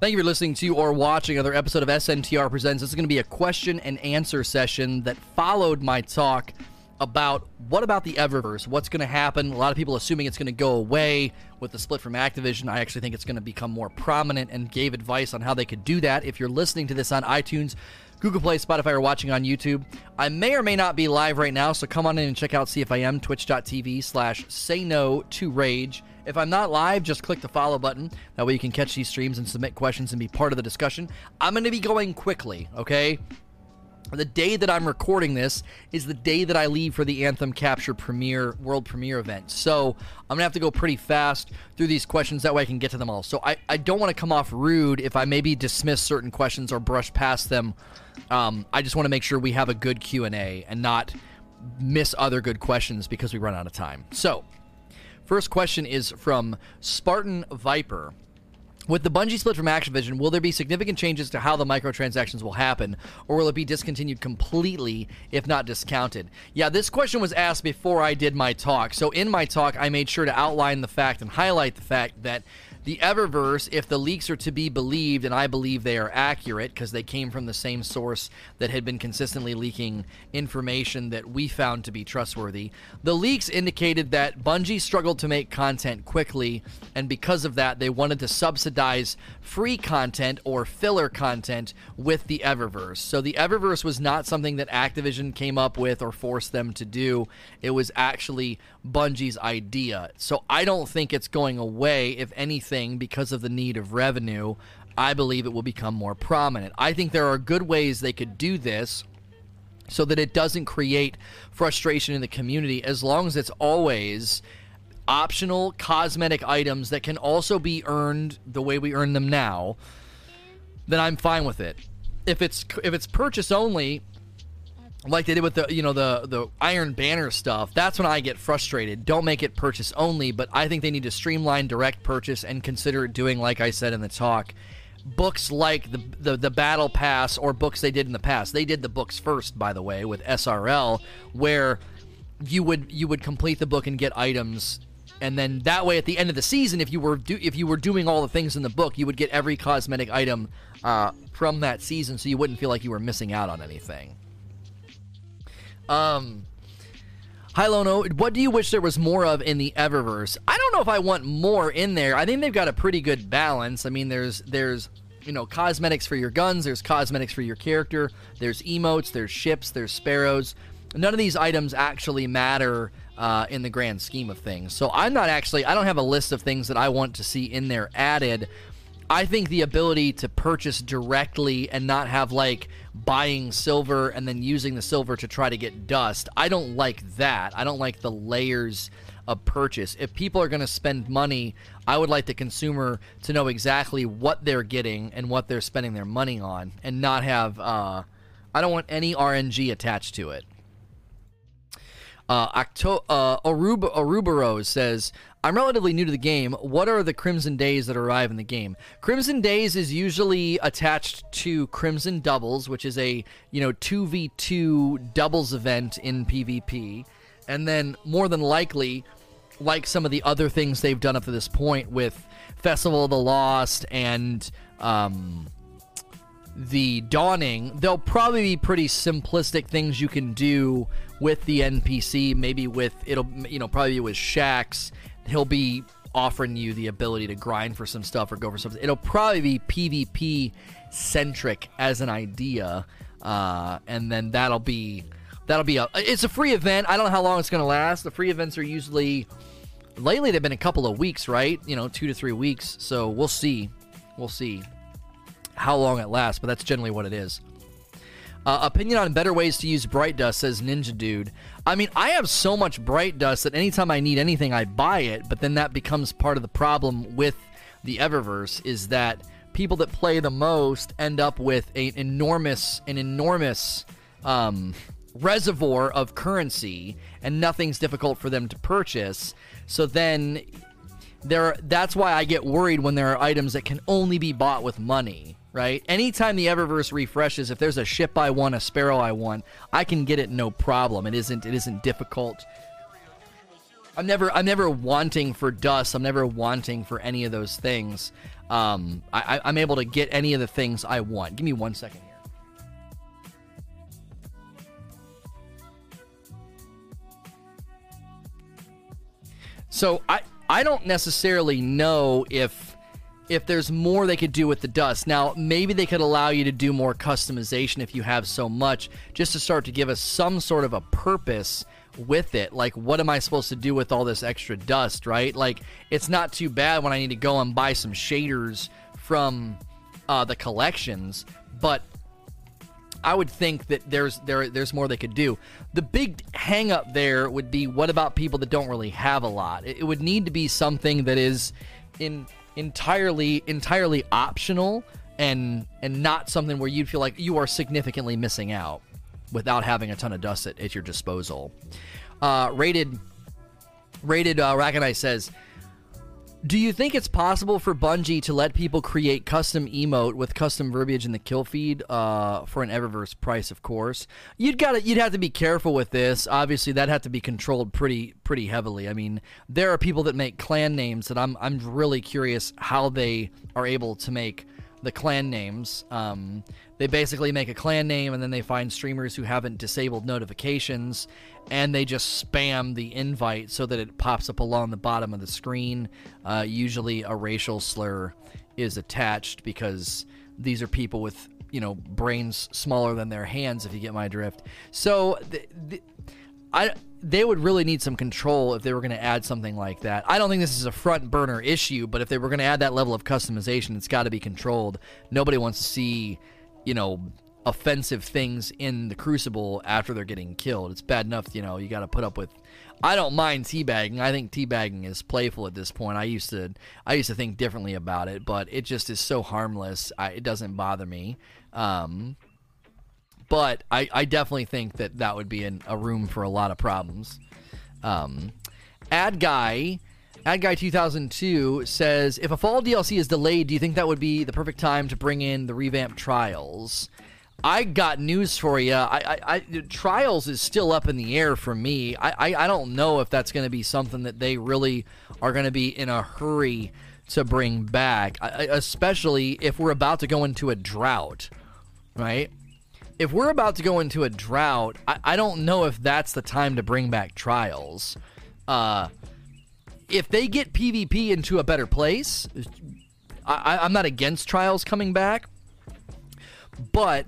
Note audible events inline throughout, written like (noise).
Thank you for listening to or watching another episode of SNTR Presents. This is going to be a question and answer session that followed my talk about what about the Eververse? What's going to happen? A lot of people assuming it's going to go away with the split from Activision. I actually think it's going to become more prominent and gave advice on how they could do that. If you're listening to this on iTunes, Google Play, Spotify, or watching on YouTube, I may or may not be live right now, so come on in and check out CFIM, twitch.tv slash say no to rage. If I'm not live, just click the follow button. That way you can catch these streams and submit questions and be part of the discussion. I'm going to be going quickly, okay? The day that I'm recording this is the day that I leave for the Anthem Capture Premiere World Premiere event. So I'm gonna have to go pretty fast through these questions. That way I can get to them all. So I, I don't want to come off rude if I maybe dismiss certain questions or brush past them. Um, I just want to make sure we have a good Q and A and not miss other good questions because we run out of time. So First question is from Spartan Viper. With the Bungie split from Activision, will there be significant changes to how the microtransactions will happen, or will it be discontinued completely, if not discounted? Yeah, this question was asked before I did my talk. So, in my talk, I made sure to outline the fact and highlight the fact that the Eververse, if the leaks are to be believed, and I believe they are accurate because they came from the same source that had been consistently leaking information that we found to be trustworthy, the leaks indicated that Bungie struggled to make content quickly, and because of that, they wanted to subsidize free content or filler content with the Eververse. So the Eververse was not something that Activision came up with or forced them to do, it was actually Bungie's idea. So I don't think it's going away. If anything, because of the need of revenue, I believe it will become more prominent. I think there are good ways they could do this so that it doesn't create frustration in the community as long as it's always optional cosmetic items that can also be earned the way we earn them now then I'm fine with it. If it's if it's purchase only, like they did with the you know the the Iron Banner stuff. That's when I get frustrated. Don't make it purchase only, but I think they need to streamline direct purchase and consider doing like I said in the talk, books like the, the the Battle Pass or books they did in the past. They did the books first, by the way, with SRL, where you would you would complete the book and get items and then that way at the end of the season if you were do, if you were doing all the things in the book you would get every cosmetic item uh, from that season so you wouldn't feel like you were missing out on anything um, Hi Lono, what do you wish there was more of in the Eververse? I don't know if I want more in there. I think they've got a pretty good balance. I mean, there's there's you know cosmetics for your guns, there's cosmetics for your character, there's emotes, there's ships, there's sparrows. None of these items actually matter uh, in the grand scheme of things. So I'm not actually I don't have a list of things that I want to see in there added. I think the ability to purchase directly and not have like buying silver and then using the silver to try to get dust, I don't like that. I don't like the layers of purchase. If people are going to spend money, I would like the consumer to know exactly what they're getting and what they're spending their money on and not have, uh, I don't want any RNG attached to it. Uh, Octo- uh, Arubaros says, I'm relatively new to the game. What are the Crimson Days that arrive in the game? Crimson Days is usually attached to Crimson Doubles, which is a, you know, 2v2 doubles event in PvP. And then more than likely, like some of the other things they've done up to this point with Festival of the Lost and um, the Dawning, they'll probably be pretty simplistic things you can do with the NPC. Maybe with it'll you know probably with Shaxx, he'll be offering you the ability to grind for some stuff or go for something. It'll probably be PvP centric as an idea, uh, and then that'll be that'll be a it's a free event. I don't know how long it's going to last. The free events are usually lately they've been a couple of weeks, right? You know, two to three weeks. So we'll see. We'll see how long it lasts, but that's generally what it is. Uh, opinion on better ways to use Bright Dust says Ninja Dude. I mean, I have so much Bright Dust that anytime I need anything, I buy it. But then that becomes part of the problem with the Eververse is that people that play the most end up with an enormous, an enormous um, reservoir of currency, and nothing's difficult for them to purchase. So then, there. That's why I get worried when there are items that can only be bought with money right? Anytime the Eververse refreshes, if there's a ship I want, a sparrow I want, I can get it no problem. It isn't it isn't difficult. I'm never I'm never wanting for dust. I'm never wanting for any of those things. um, I, I'm able to get any of the things I want. Give me one second here. So I I don't necessarily know if if there's more they could do with the dust. Now, maybe they could allow you to do more customization if you have so much, just to start to give us some sort of a purpose with it. Like, what am I supposed to do with all this extra dust, right? Like, it's not too bad when I need to go and buy some shaders from uh, the collections, but I would think that there's there there's more they could do. The big hang up there would be what about people that don't really have a lot? It, it would need to be something that is in entirely entirely optional and and not something where you'd feel like you are significantly missing out without having a ton of dust at, at your disposal. Uh, rated rated uh, Rack and I says do you think it's possible for Bungie to let people create custom emote with custom verbiage in the kill feed uh, for an Eververse price? Of course, you'd got to you'd have to be careful with this. Obviously, that had to be controlled pretty pretty heavily. I mean, there are people that make clan names that I'm I'm really curious how they are able to make the clan names. Um, they basically make a clan name and then they find streamers who haven't disabled notifications and they just spam the invite so that it pops up along the bottom of the screen. Uh, usually, a racial slur is attached because these are people with you know brains smaller than their hands. If you get my drift, so the, the, I they would really need some control if they were going to add something like that. I don't think this is a front burner issue, but if they were going to add that level of customization, it's got to be controlled. Nobody wants to see, you know, offensive things in the crucible after they're getting killed. It's bad enough, you know, you got to put up with I don't mind teabagging. I think teabagging is playful at this point. I used to I used to think differently about it, but it just is so harmless. I, it doesn't bother me. Um, but I, I definitely think that that would be a room for a lot of problems. Um, Ad Guy, Ad Guy 2002 says, if a fall DLC is delayed, do you think that would be the perfect time to bring in the revamp trials? I got news for you. I, I, I, trials is still up in the air for me. I, I, I don't know if that's going to be something that they really are going to be in a hurry to bring back, especially if we're about to go into a drought, right? If we're about to go into a drought, I, I don't know if that's the time to bring back trials. Uh, if they get PvP into a better place, I, I'm not against trials coming back, but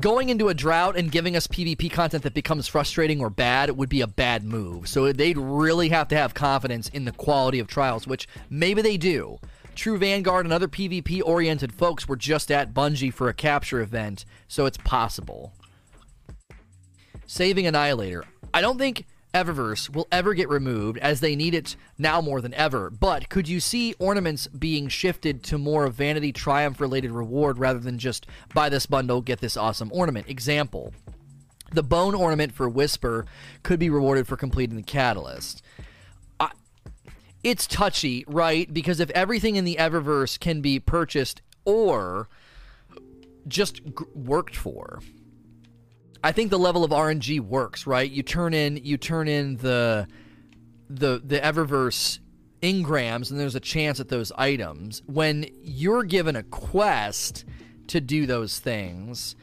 going into a drought and giving us PvP content that becomes frustrating or bad would be a bad move. So they'd really have to have confidence in the quality of trials, which maybe they do. True Vanguard and other PvP oriented folks were just at Bungie for a capture event, so it's possible. Saving Annihilator. I don't think Eververse will ever get removed as they need it now more than ever. But could you see ornaments being shifted to more of Vanity Triumph related reward rather than just buy this bundle, get this awesome ornament? Example the bone ornament for Whisper could be rewarded for completing the catalyst. I, it's touchy, right? Because if everything in the Eververse can be purchased or just g- worked for, I think the level of RNG works, right? You turn in you turn in the the the Eververse engrams and there's a chance at those items. When you're given a quest to do those things,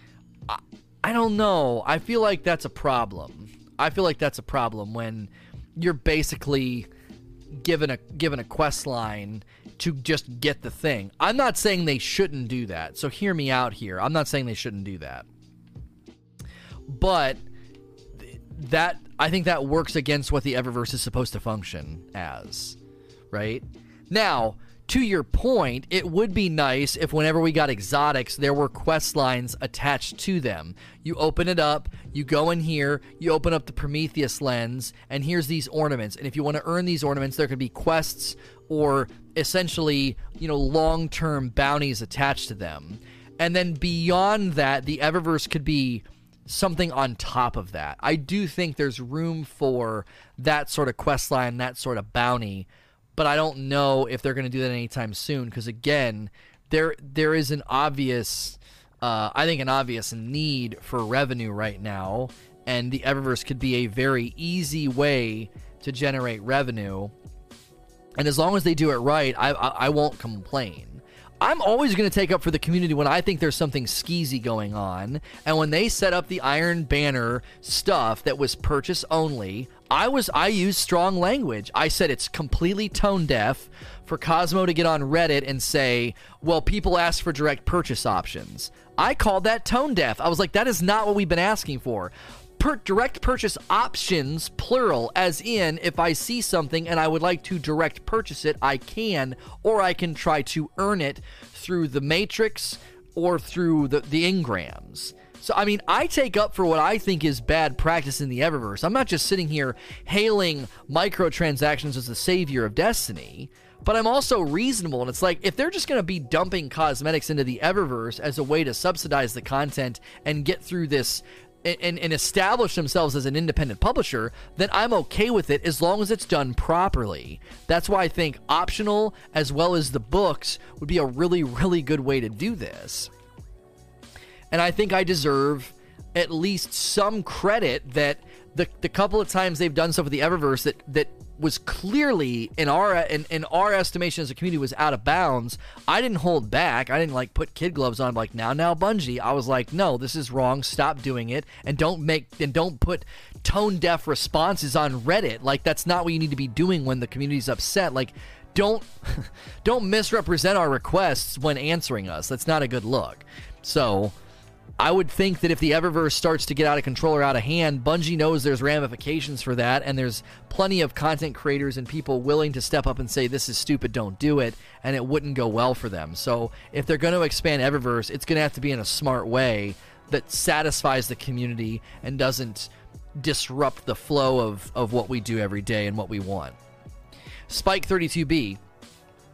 I, I don't know. I feel like that's a problem. I feel like that's a problem when you're basically given a given a quest line to just get the thing. I'm not saying they shouldn't do that. So hear me out here. I'm not saying they shouldn't do that but that I think that works against what the Eververse is supposed to function as, right? Now, to your point, it would be nice if whenever we got exotics, there were quest lines attached to them. You open it up, you go in here, you open up the Prometheus lens, and here's these ornaments. And if you want to earn these ornaments, there could be quests or essentially, you know, long term bounties attached to them. And then beyond that, the Eververse could be something on top of that. I do think there's room for that sort of quest line, that sort of bounty, but I don't know if they're going to do that anytime soon because again, there there is an obvious uh, I think an obvious need for revenue right now, and the Eververse could be a very easy way to generate revenue. And as long as they do it right, I, I, I won't complain. I'm always going to take up for the community when I think there's something skeezy going on. And when they set up the Iron Banner stuff that was purchase only, I was I used strong language. I said it's completely tone deaf for Cozmo to get on Reddit and say, "Well, people ask for direct purchase options." I called that tone deaf. I was like, "That is not what we've been asking for." Per- direct purchase options, plural, as in if I see something and I would like to direct purchase it, I can, or I can try to earn it through the matrix or through the, the engrams. So, I mean, I take up for what I think is bad practice in the Eververse. I'm not just sitting here hailing microtransactions as the savior of Destiny, but I'm also reasonable. And it's like, if they're just going to be dumping cosmetics into the Eververse as a way to subsidize the content and get through this and, and establish themselves as an independent publisher, then I'm okay with it as long as it's done properly. That's why I think optional as well as the books would be a really, really good way to do this. And I think I deserve at least some credit that the, the couple of times they've done stuff with the Eververse that, that was clearly in our in, in our estimation as a community was out of bounds. I didn't hold back. I didn't like put kid gloves on like now now Bungie. I was like, no, this is wrong. Stop doing it and don't make and don't put tone deaf responses on Reddit. Like that's not what you need to be doing when the community's upset. Like don't (laughs) don't misrepresent our requests when answering us. That's not a good look. So I would think that if the Eververse starts to get out of control or out of hand, Bungie knows there's ramifications for that, and there's plenty of content creators and people willing to step up and say, This is stupid, don't do it, and it wouldn't go well for them. So if they're going to expand Eververse, it's going to have to be in a smart way that satisfies the community and doesn't disrupt the flow of, of what we do every day and what we want. Spike32B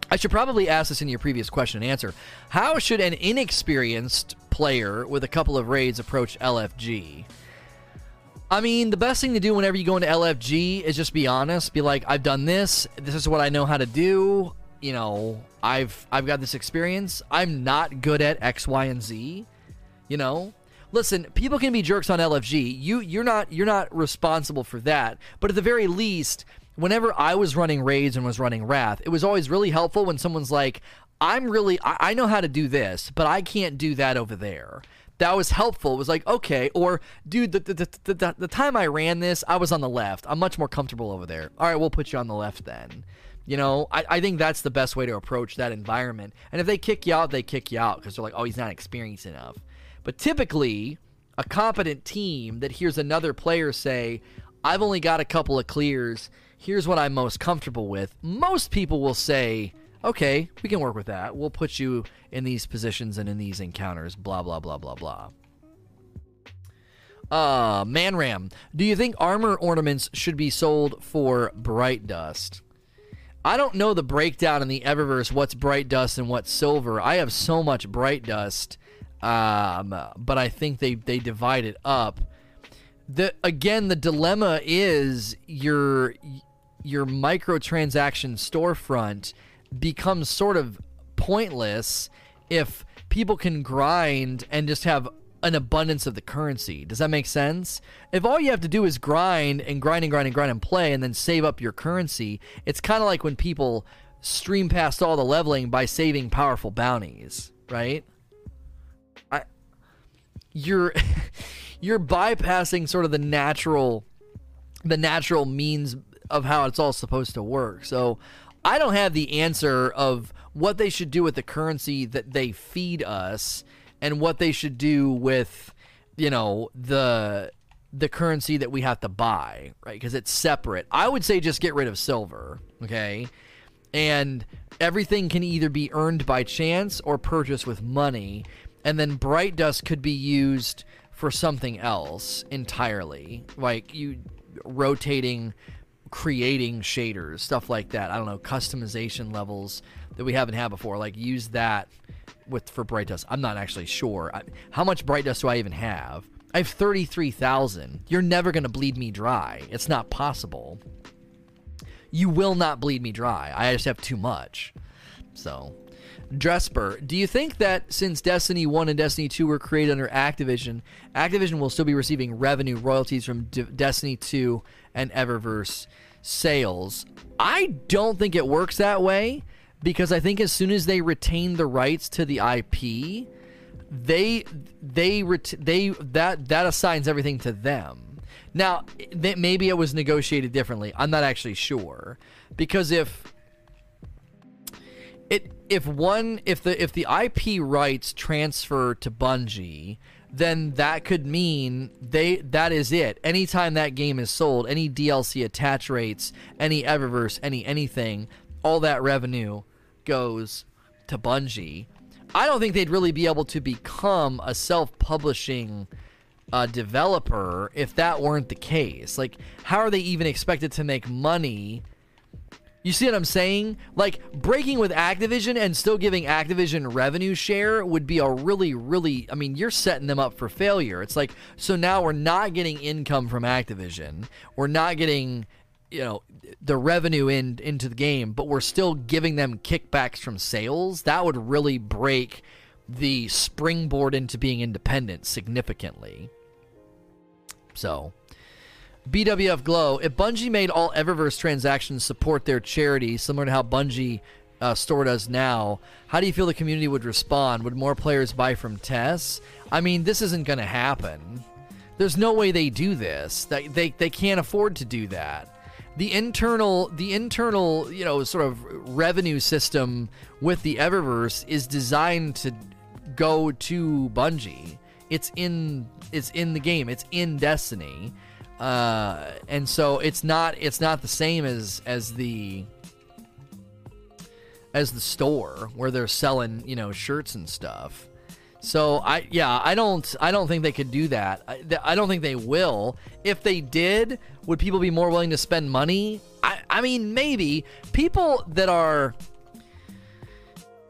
I should probably ask this in your previous question and answer. How should an inexperienced player with a couple of raids approach LFG? I mean, the best thing to do whenever you go into LFG is just be honest. Be like, I've done this. This is what I know how to do. You know, I've I've got this experience. I'm not good at X, Y, and Z. You know, listen, people can be jerks on LFG. You you're not you're not responsible for that. But at the very least, whenever I was running raids and was running Wrath, it was always really helpful when someone's like, I'm really, I, I know how to do this, but I can't do that over there. That was helpful. It was like, okay, or dude, the, the, the, the, time I ran this, I was on the left. I'm much more comfortable over there. All right, we'll put you on the left then. You know, I, I think that's the best way to approach that environment. And if they kick you out, they kick you out because they're like, oh, he's not experienced enough. But typically, a competent team that hears another player say, I've only got a couple of clears here's what I'm most comfortable with, most people will say, okay, we can work with that. We'll put you in these positions and in these encounters, blah, blah, blah, blah, blah. Uh, Manram, do you think armor ornaments should be sold for bright dust? I don't know the breakdown in the Eververse what's bright dust and what's silver. I have so much bright dust, um, but I think they, they divide it up. The again, the dilemma is your your microtransaction storefront becomes sort of pointless if people can grind and just have an abundance of the currency. Does that make sense? If all you have to do is grind and grind and grind and grind and play and then save up your currency, it's kind of like when people stream past all the leveling by saving powerful bounties, right? I you're (laughs) you're bypassing sort of the natural the natural means of how it's all supposed to work. So I don't have the answer of what they should do with the currency that they feed us and what they should do with you know the the currency that we have to buy, right? Because it's separate. I would say just get rid of silver, okay? And everything can either be earned by chance or purchased with money. And then bright dust could be used for something else entirely. Like you rotating creating shaders, stuff like that. I don't know, customization levels that we haven't had before. Like use that with for bright dust. I'm not actually sure. I, how much bright dust do I even have? I have 33,000. You're never going to bleed me dry. It's not possible. You will not bleed me dry. I just have too much. So, Dresper, do you think that since Destiny 1 and Destiny 2 were created under Activision, Activision will still be receiving revenue royalties from D- Destiny 2 and Eververse sales. I don't think it works that way because I think as soon as they retain the rights to the IP, they they they that that assigns everything to them. Now, maybe it was negotiated differently. I'm not actually sure because if it if one if the if the IP rights transfer to Bungie, then that could mean they that is it. Anytime that game is sold, any DLC attach rates, any Eververse, any anything, all that revenue goes to Bungie. I don't think they'd really be able to become a self-publishing uh, developer if that weren't the case. Like, how are they even expected to make money? You see what I'm saying? Like breaking with Activision and still giving Activision revenue share would be a really, really. I mean, you're setting them up for failure. It's like so now we're not getting income from Activision. We're not getting, you know, the revenue in into the game, but we're still giving them kickbacks from sales. That would really break the springboard into being independent significantly. So, BWF Glow, if Bungie made all Eververse transactions support their charity, similar to how Bungie uh, Store does now, how do you feel the community would respond? Would more players buy from Tess? I mean, this isn't going to happen. There's no way they do this. They, they, they can't afford to do that. The internal, the internal, you know, sort of revenue system with the Eververse is designed to go to Bungie. It's in, it's in the game. It's in Destiny uh, and so it's not it's not the same as as the as the store where they're selling you know shirts and stuff. So I yeah I don't I don't think they could do that. I, I don't think they will. If they did, would people be more willing to spend money? I I mean maybe people that are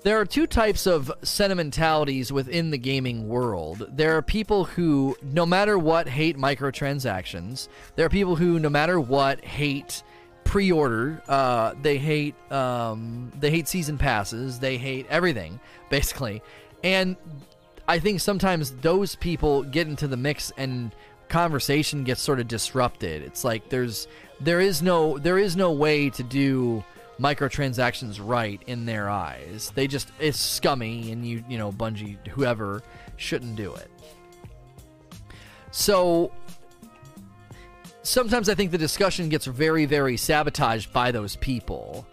there are two types of sentimentalities within the gaming world. There are people who, no matter what, hate microtransactions. There are people who, no matter what, hate pre-order. Uh, they hate um, they hate season passes. They hate everything (laughs) basically. And I think sometimes those people get into the mix and conversation gets sort of disrupted. It's like there's there is no there is no way to do microtransactions right in their eyes. They just it's scummy, and you you know Bungie whoever shouldn't do it. So sometimes I think the discussion gets very very sabotaged by those people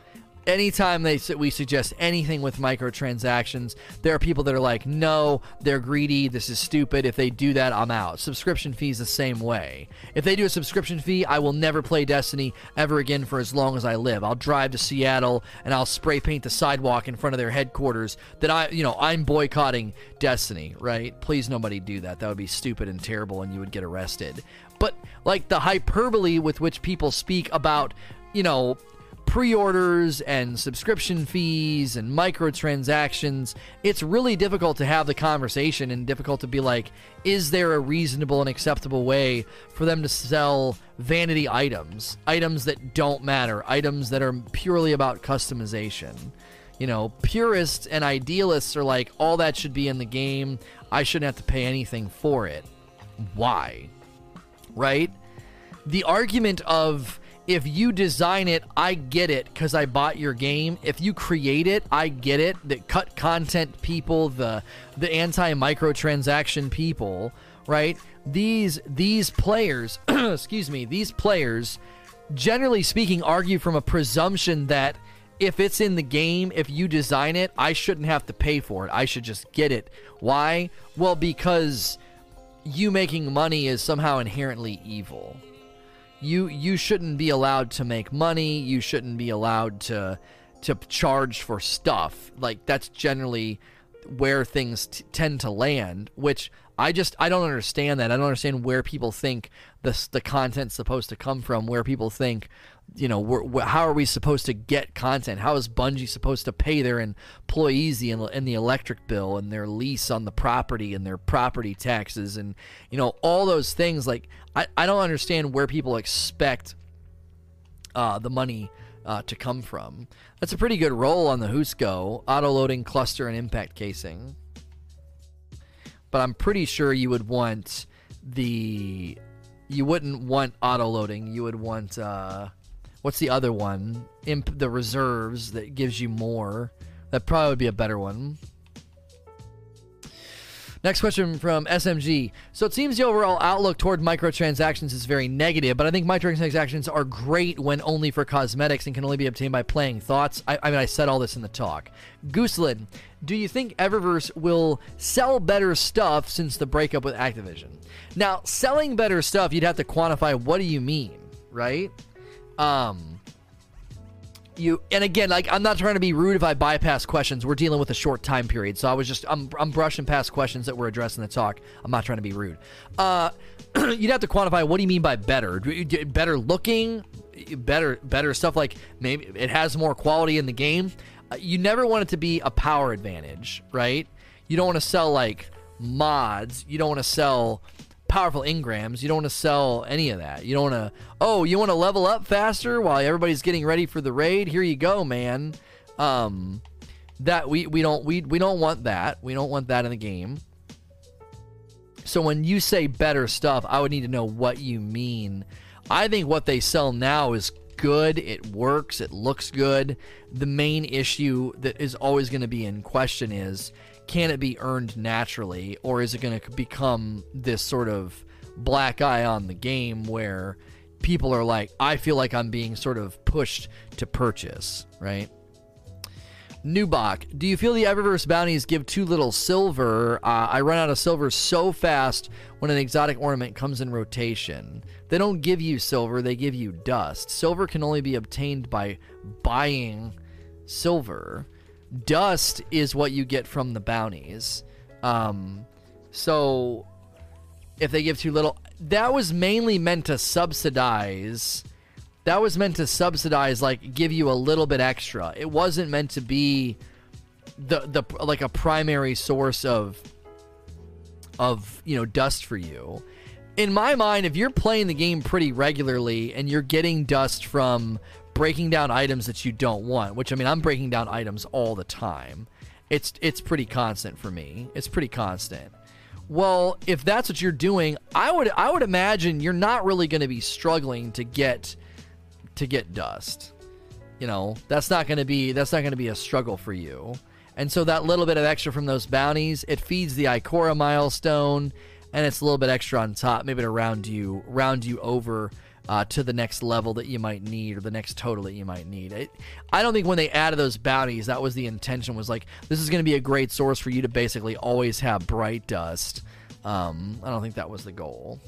anytime they we suggest anything with microtransactions, there are people that are like, "No, they're greedy. This is stupid. If they do that, I'm out." Subscription fees the same way. If they do a subscription fee, I will never play Destiny ever again for as long as I live. I'll drive to Seattle and I'll spray paint the sidewalk in front of their headquarters that I, you know, I'm boycotting Destiny, right? Please nobody do that. That would be stupid and terrible and you would get arrested. But like the hyperbole with which people speak about you know, pre-orders and subscription fees and microtransactions. It's really difficult to have the conversation and difficult to be like is there a reasonable and acceptable way for them to sell vanity items? Items that don't matter. Items that are purely about customization. You know purists and idealists are like all that should be in the game. I shouldn't have to pay anything for it. Why? Right? The argument of if you design it, I get it because I bought your game. If you create it, I get it. The cut content people, the the anti microtransaction people, right? These these players, (clears throat) excuse me, these players, generally speaking, argue from a presumption that if it's in the game, if you design it, I shouldn't have to pay for it. I should just get it. Why? Well, because you making money is somehow inherently evil you you shouldn't be allowed to make money. You shouldn't be allowed to to charge for stuff. Like that's generally where things t- tend to land, which I just I don't understand that. I don't understand where people think the the content's supposed to come from. Where people think you know, we're, we're, how are we supposed to get content? How is Bungie supposed to pay their employees the, and the electric bill and their lease on the property and their property taxes and, you know, all those things? Like, I, I don't understand where people expect uh, the money uh, to come from. That's a pretty good roll on the Husco, auto-loading cluster and impact casing. But I'm pretty sure you would want the... You wouldn't want auto-loading. You would want... Uh, what's the other one? Imp the reserves that gives you more. That probably would be a better one. Next question from SMG. So it seems the overall outlook toward microtransactions is very negative, but I think microtransactions are great when only for cosmetics and can only be obtained by playing thoughts. I, I mean, I said all this in the talk. Gooselid, do you think Eververse will sell better stuff since the breakup with Activision? Now, selling better stuff, you'd have to quantify what do you mean, right? Um, you and again like i'm not trying to be rude if i bypass questions. We're dealing with a short time period. So i was just i'm, I'm brushing past questions that were addressed in the talk. I'm not trying to be rude. Uh (clears throat) you'd have to quantify what do you mean by better? Better looking? Better better stuff like maybe it has more quality in the game? Uh, you never want it to be a power advantage right? You don't want to sell like mods. You don't want to sell powerful engrams. You don't want to sell any of that. You don't want to, oh, you want to level up faster while everybody's getting ready for the raid? Here you go, man. Um, that we, we don't we, we don't want that. We don't want that in the game. So when you say better stuff, I would need to know what you mean. I think what they sell now is good. It works. It looks good. The main issue that is always going to be in question is can it be earned naturally, or is it going to become this sort of black eye on the game where people are like, I feel like I'm being sort of pushed to purchase, right? Nubach, do you feel the Eververse bounties give too little silver? Uh, I run out of silver so fast when an exotic ornament comes in rotation. They don't give you silver, they give you dust. Silver can only be obtained by buying silver dust is what you get from the bounties. Um, so if they give too little, that was mainly meant to subsidize. That was meant to subsidize, like give you a little bit extra. It wasn't meant to be the the like a primary source of of you know dust for you. In my mind, if you're playing the game pretty regularly and you're getting dust from breaking down items that you don't want, which I mean, I'm breaking down items all the time. It's it's pretty constant for me. It's pretty constant. Well, if that's what you're doing, I would I would imagine you're not really going to be struggling to get to get dust. You know, that's not going to be that's not going to be a struggle for you. And so that little bit of extra from those bounties, it feeds the Ikora milestone and it's a little bit extra on top, maybe to round you round you over uh, to the next level that you might need or the next total that you might need. It, I don't think when they added those bounties, that was the intention. Was like this is going to be a great source for you to basically always have bright dust. Um, I don't think that was the goal.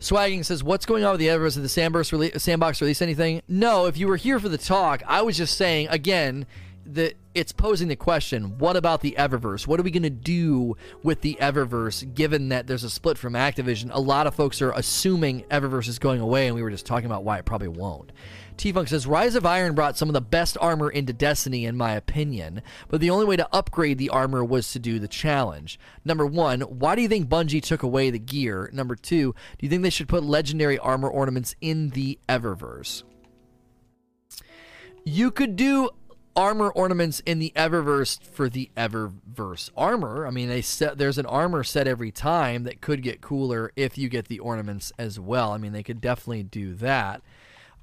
Swagging says, "What's going on with the Eververse? Did the Sandbox, rele- Sandbox release anything?" No. If you were here for the talk, I was just saying again that it's posing the question what about the Eververse? What are we going to do with the Eververse given that there's a split from Activision? A lot of folks are assuming Eververse is going away, and we were just talking about why it probably won't. T Funk says Rise of Iron brought some of the best armor into Destiny, in my opinion, but the only way to upgrade the armor was to do the challenge. Number one, why do you think Bungie took away the gear? Number two, do you think they should put legendary armor ornaments in the Eververse? You could do armor ornaments in the Eververse for the Eververse armor. I mean, they set there's an armor set every time that could get cooler if you get the ornaments as well. I mean, they could definitely do that.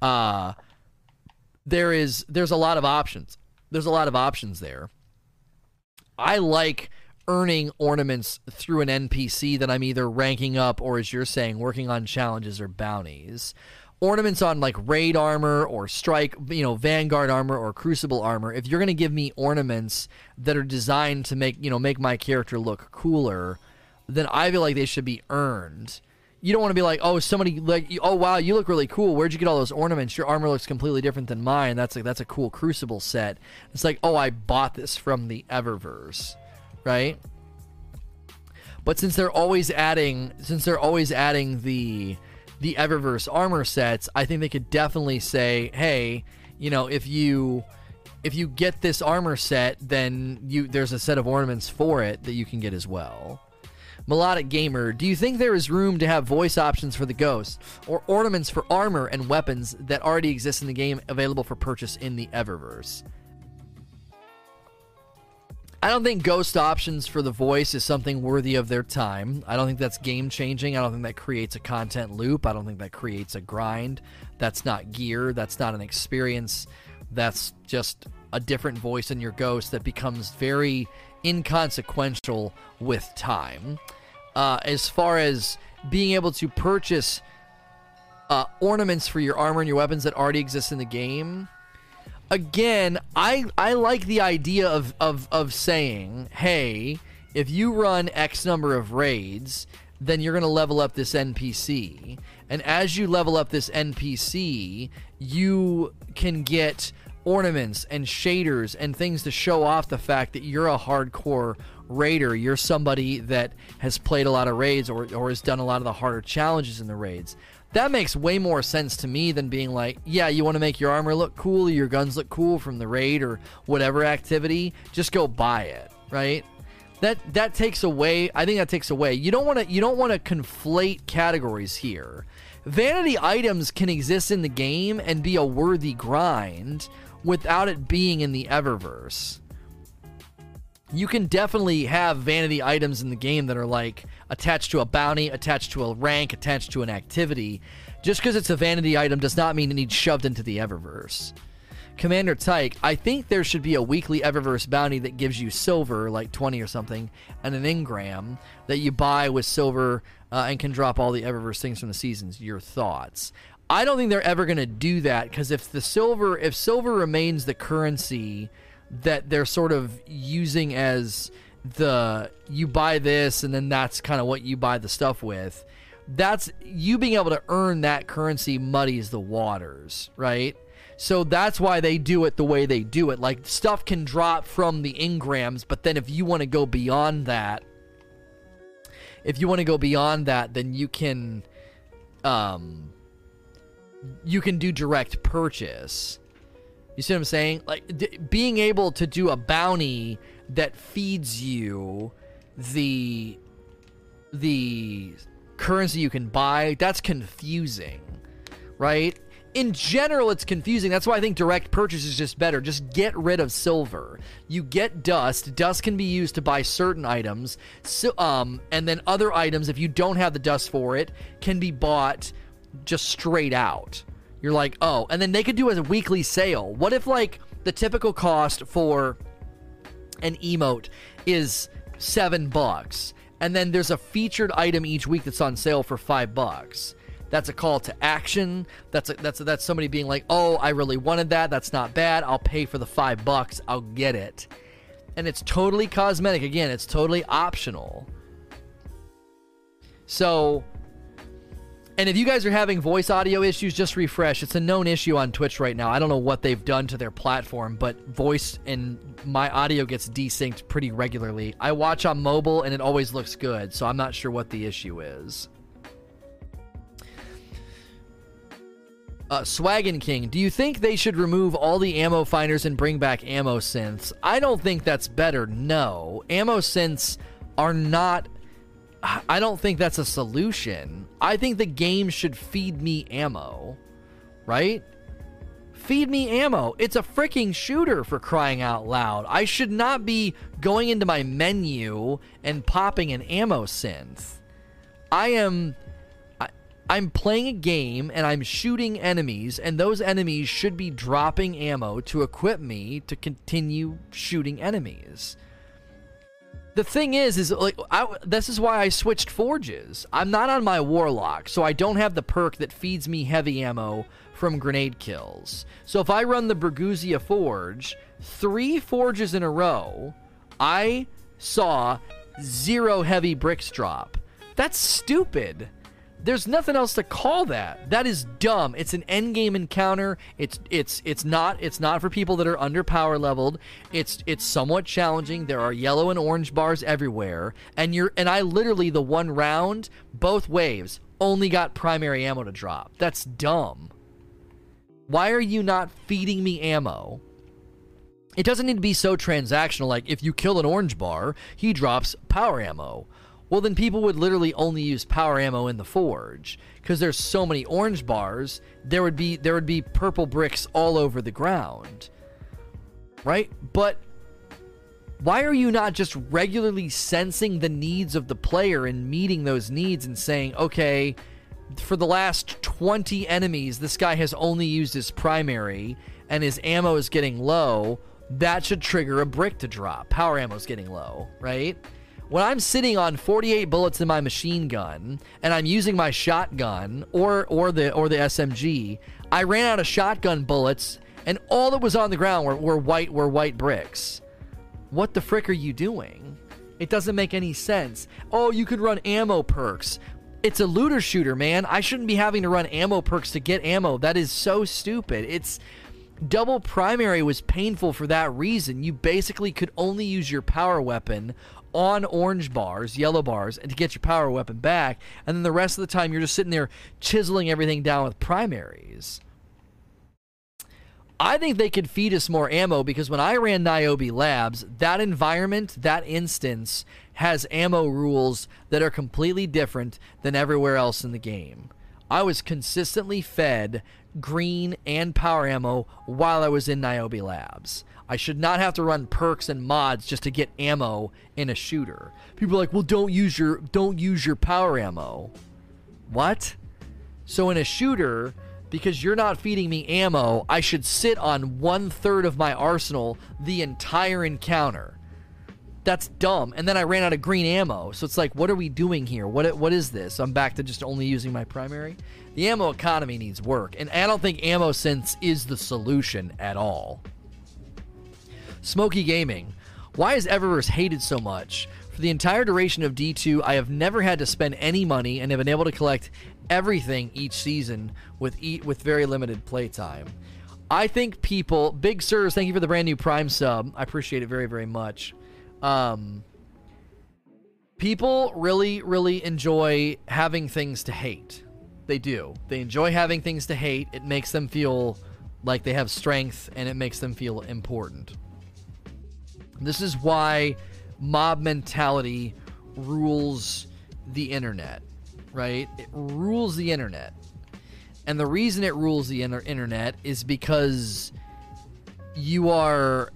Uh there is there's a lot of options. There's a lot of options there. I like earning ornaments through an NPC that I'm either ranking up or as you're saying working on challenges or bounties ornaments on like raid armor or strike, you know, vanguard armor or crucible armor, if you're going to give me ornaments that are designed to make, you know, make my character look cooler, then I feel like they should be earned. You don't want to be like, oh, somebody like, oh wow, you look really cool. Where'd you get all those ornaments? Your armor looks completely different than mine. That's like that's a cool crucible set. It's like, oh, I bought this from the Eververse, right? But since they're always adding, since they're always adding the the Eververse armor sets, I think they could definitely say, hey, you know, if you if you get this armor set, then you there's a set of ornaments for it that you can get as well. Melodic Gamer, do you think there is room to have voice options for the ghosts or ornaments for armor and weapons that already exist in the game available for purchase in the Eververse? I don't think ghost options for the voice is something worthy of their time. I don't think that's game changing. I don't think that creates a content loop. I don't think that creates a grind. That's not gear. That's not an experience. That's just a different voice in your ghost that becomes very inconsequential with time. Uh, as far as being able to purchase uh, ornaments for your armor and your weapons that already exist in the game, again, I I like the idea of of of saying, hey, if you run X number of raids, then you're to level up this NPC. And as you level up this NPC, you can get ornaments and shaders and things to show off the fact that you're a hardcore raider. You're somebody that has played a lot of raids or, or has done a lot of the harder challenges in the raids. That makes way more sense to me than being like, yeah, you want to make your armor look cool, your guns look cool from the raid or whatever activity, just go buy it, right? That that takes away I think that takes away. You don't want to you don't want to conflate categories here. Vanity items can exist in the game and be a worthy grind without it being in the Eververse. You can definitely have vanity items in the game that are like attached to a bounty, attached to a rank, attached to an activity. Just because it's a vanity item does not mean it needs shoved into the Eververse. Commander Tyke, I think there should be a weekly Eververse bounty that gives you silver, like 20 or something, and an engram that you buy with silver uh, and can drop all the Eververse things from the seasons. Your thoughts? I don't think they're ever going to do that because if the silver, if silver remains the currency that they're sort of using as the you buy this and then that's kind of what you buy the stuff with, that's you being able to earn that currency muddies the waters, right? So that's why they do it the way they do it. Like stuff can drop from the engrams but then if you want to go beyond that, if you want to go beyond that, then you can um you can do direct purchase. You see what I'm saying? Like d- being able to do a bounty that feeds you the the currency you can buy, that's confusing, right? In general, it's confusing. That's why I think direct purchase is just better. Just get rid of silver. You get dust. Dust can be used to buy certain items. So, um, and then other items, if you don't have the dust for it, can be bought just straight out. You're like, oh, and then they could do a weekly sale. What if like the typical cost for an emote is seven bucks, and then there's a featured item each week that's on sale for five bucks? That's a call to action. That's a, that's a, that's somebody being like, "Oh, I really wanted that. That's not bad. I'll pay for the 5 bucks. I'll get it." And it's totally cosmetic. Again, it's totally optional. So, and if you guys are having voice audio issues, just refresh. It's a known issue on Twitch right now. I don't know what they've done to their platform, but voice and my audio gets desynced pretty regularly. I watch on mobile and it always looks good, so I'm not sure what the issue is. Uh, Swaggin King, do you think they should remove all the ammo finders and bring back ammo synths? I don't think that's better. No, ammo synths are not. I don't think that's a solution. I think the game should feed me ammo, right? Feed me ammo. It's a freaking shooter for crying out loud. I should not be going into my menu and popping an ammo synth. I am I'm playing a game and I'm shooting enemies, and those enemies should be dropping ammo to equip me to continue shooting enemies. The thing is, is like I, this is why I switched forges. I'm not on my warlock, so I don't have the perk that feeds me heavy ammo from grenade kills. So if I run the Bergusia forge, three forges in a row, I saw zero heavy bricks drop. That's stupid. There's nothing else to call that. That is dumb. It's an endgame encounter. It's it's it's not it's not for people that are under power leveled. It's it's somewhat challenging. There are yellow and orange bars everywhere, and you're and I literally the one round both waves only got primary ammo to drop. That's dumb. Why are you not feeding me ammo? It doesn't need to be so transactional like if you kill an orange bar, he drops power ammo well then people would literally only use power ammo in the forge because there's so many orange bars there would be there would be purple bricks all over the ground right but why are you not just regularly sensing the needs of the player and meeting those needs and saying, okay, for the last 20 enemies, this guy has only used his primary and his ammo is getting low. That should trigger a brick to drop. Power ammo is getting low, right? When I'm sitting on 48 bullets in my machine gun and I'm using my shotgun or or the or the SMG, I ran out of shotgun bullets and all that was on the ground were, were white were white bricks. What the frick are you doing? It doesn't make any sense. Oh, you could run ammo perks. It's a looter shooter, man. I shouldn't be having to run ammo perks to get ammo. That is so stupid. It's double primary was painful for that reason. You basically could only use your power weapon on orange bars, yellow bars, and to get your power weapon back, and then the rest of the time you're just sitting there chiseling everything down with primaries. I think they could feed us more ammo because when I ran Niobe Labs, that environment, that instance, has ammo rules that are completely different than everywhere else in the game. I was consistently fed green and power ammo while I was in Niobe Labs. I should not have to run perks and mods just to get ammo in a shooter. People are like, "Well, don't use your don't use your power ammo." What? So in a shooter, because you're not feeding me ammo, I should sit on one third of my arsenal the entire encounter. That's dumb. And then I ran out of green ammo. So it's like, what are we doing here? What what is this? I'm back to just only using my primary. The ammo economy needs work, and I don't think ammo sense is the solution at all. Smoky Gaming. Why is Eververse hated so much? For the entire duration of D2, I have never had to spend any money and have been able to collect everything each season with e- with very limited playtime. I think people, Big Sirs, thank you for the brand new Prime sub. I appreciate it very, very much. Um, people really, really enjoy having things to hate. They do. They enjoy having things to hate. It makes them feel like they have strength and it makes them feel important. This is why mob mentality rules the internet, right? It rules the internet. And the reason it rules the inter- internet is because you are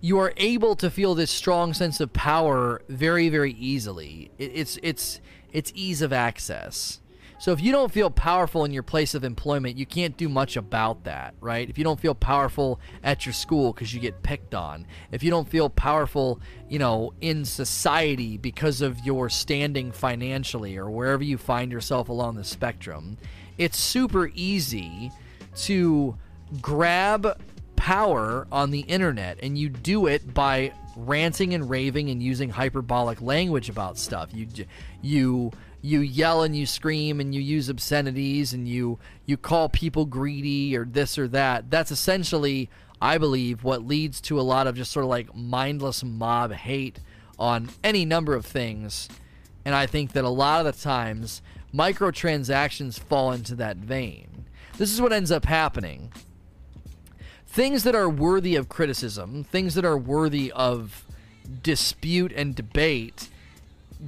you are able to feel this strong sense of power very very easily. It, it's it's it's ease of access. So if you don't feel powerful in your place of employment, you can't do much about that, right? If you don't feel powerful at your school because you get picked on, if you don't feel powerful, you know, in society because of your standing financially or wherever you find yourself along the spectrum, it's super easy to grab power on the internet and you do it by ranting and raving and using hyperbolic language about stuff. You you you yell and you scream and you use obscenities and you you call people greedy or this or that. That's essentially i believe what leads to a lot of just sort of like mindless mob hate on any number of things. And i think that a lot of the times microtransactions fall into that vein. This is what ends up happening things that are worthy of criticism things that are worthy of dispute and debate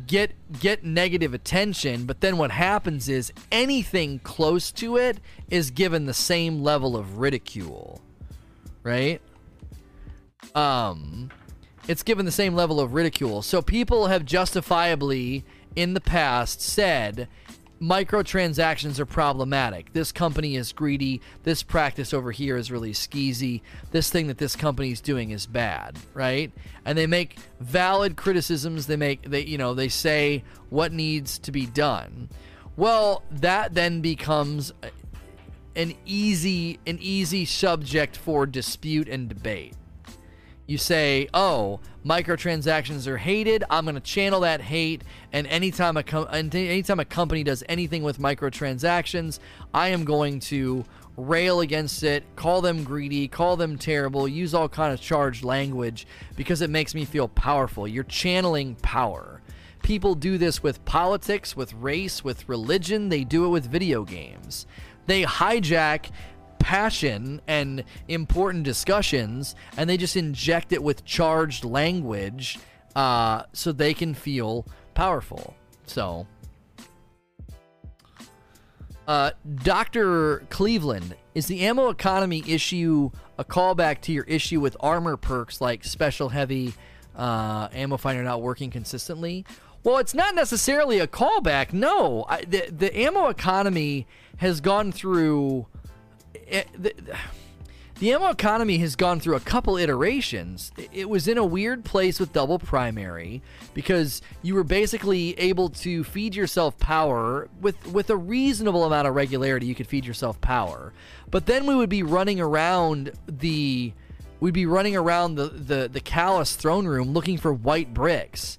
get get negative attention, but then what happens is anything close to it is given the same level of ridicule. Right? Um it's given the same level of ridicule. So people have justifiably in the past said microtransactions are problematic. This company is greedy. This practice over here is really skeezy. This thing that this company is doing is bad, right? And they make valid criticisms. They make they you know, they say what needs to be done. Well, that then becomes an easy an easy subject for dispute and debate you say, "Oh, microtransactions are hated. I'm going to channel that hate, and anytime a com- anytime a company does anything with microtransactions, I am going to rail against it, call them greedy, call them terrible, use all kind of charged language because it makes me feel powerful. You're channeling power." People do this with politics, with race, with religion. They do it with video games. They hijack passion and important discussions, and they just inject it with charged language uh, so they can feel powerful. So, uh, Dr. Cleveland, is the ammo economy issue a callback to your issue with armor perks like special heavy uh, ammo finder not working consistently. Well, it's not necessarily a callback. No, I, the the ammo economy has gone through. Eh, the, the ammo economy has gone through a couple iterations. It was in a weird place with double primary because you were basically able to feed yourself power with with a reasonable amount of regularity. You could feed yourself power, but then we would be running around the we'd be running around the the the Calus throne room looking for white bricks.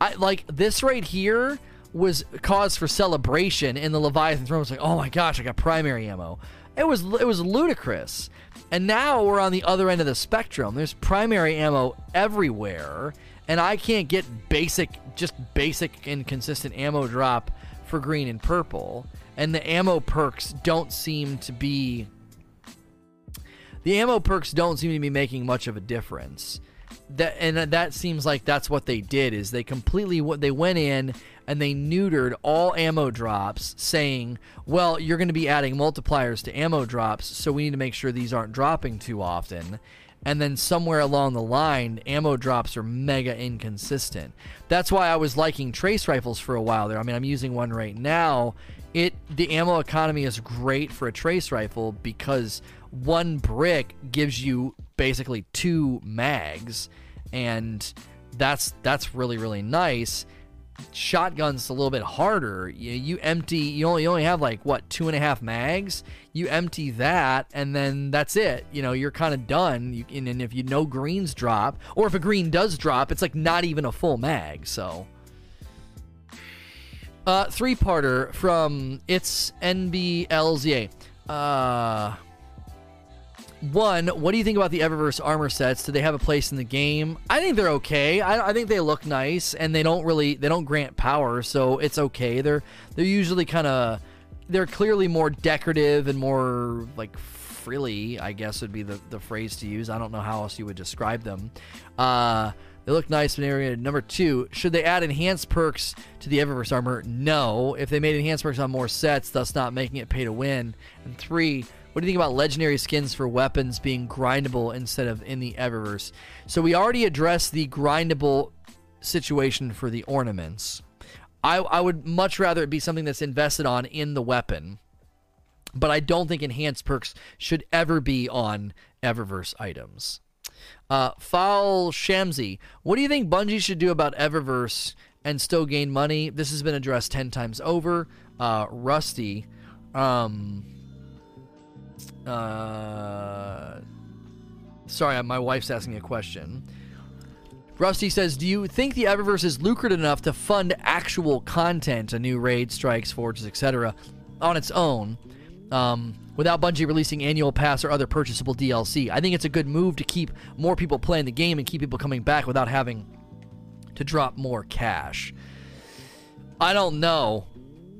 I like this right here was cause for celebration in the Leviathan throne. It's like, oh my gosh, I got primary ammo. It was it was ludicrous. And now we're on the other end of the spectrum. There's primary ammo everywhere, and I can't get basic, just basic and consistent ammo drop for green and purple. And the ammo perks don't seem to be. The ammo perks don't seem to be making much of a difference. That and that seems like that's what they did is they completely what they went in and they neutered all ammo drops, saying, well, you're going to be adding multipliers to ammo drops, so we need to make sure these aren't dropping too often. And then somewhere along the line, ammo drops are mega inconsistent. That's why I was liking trace rifles for a while there. I mean, I'm using one right now. It the ammo economy is great for a trace rifle because one brick gives you basically two mags, and that's that's really really nice shotgun's a little bit harder. You, you empty, you only, you only have like what two and a half mags. You empty that, and then that's it. You know, you're kind of done. You, and, and if you know greens drop, or if a green does drop, it's like not even a full mag. So, uh, three parter from it's NBLZA. Uh, one, what do you think about the Eververse armor sets? Do they have a place in the game? I think they're okay. I, I, think they look nice, and they don't really they don't grant power, so it's okay. They're they're usually kind of they're clearly more decorative and more like frilly. I guess would be the the phrase to use. I don't know how else you would describe them. Uh, they look nice in area. Number two, should they add enhanced perks to the Eververse armor? No. If they made enhanced perks on more sets, thus not making it pay to win. And three what do you think about legendary skins for weapons being grindable instead of in the Eververse? So we already addressed the grindable situation for the ornaments. I, I would much rather it be something that's invested on in the weapon. But I don't think enhanced perks should ever be on Eververse items. Uh, Foul Shamsi, what do you think Bungie should do about Eververse and still gain money? This has been addressed 10 times over. Uh, Rusty, um, uh, sorry, my wife's asking a question. Rusty says, "Do you think the Eververse is lucrative enough to fund actual content, a new raid, strikes, forges, etc., on its own, um, without Bungie releasing annual pass or other purchasable DLC? I think it's a good move to keep more people playing the game and keep people coming back without having to drop more cash. I don't know.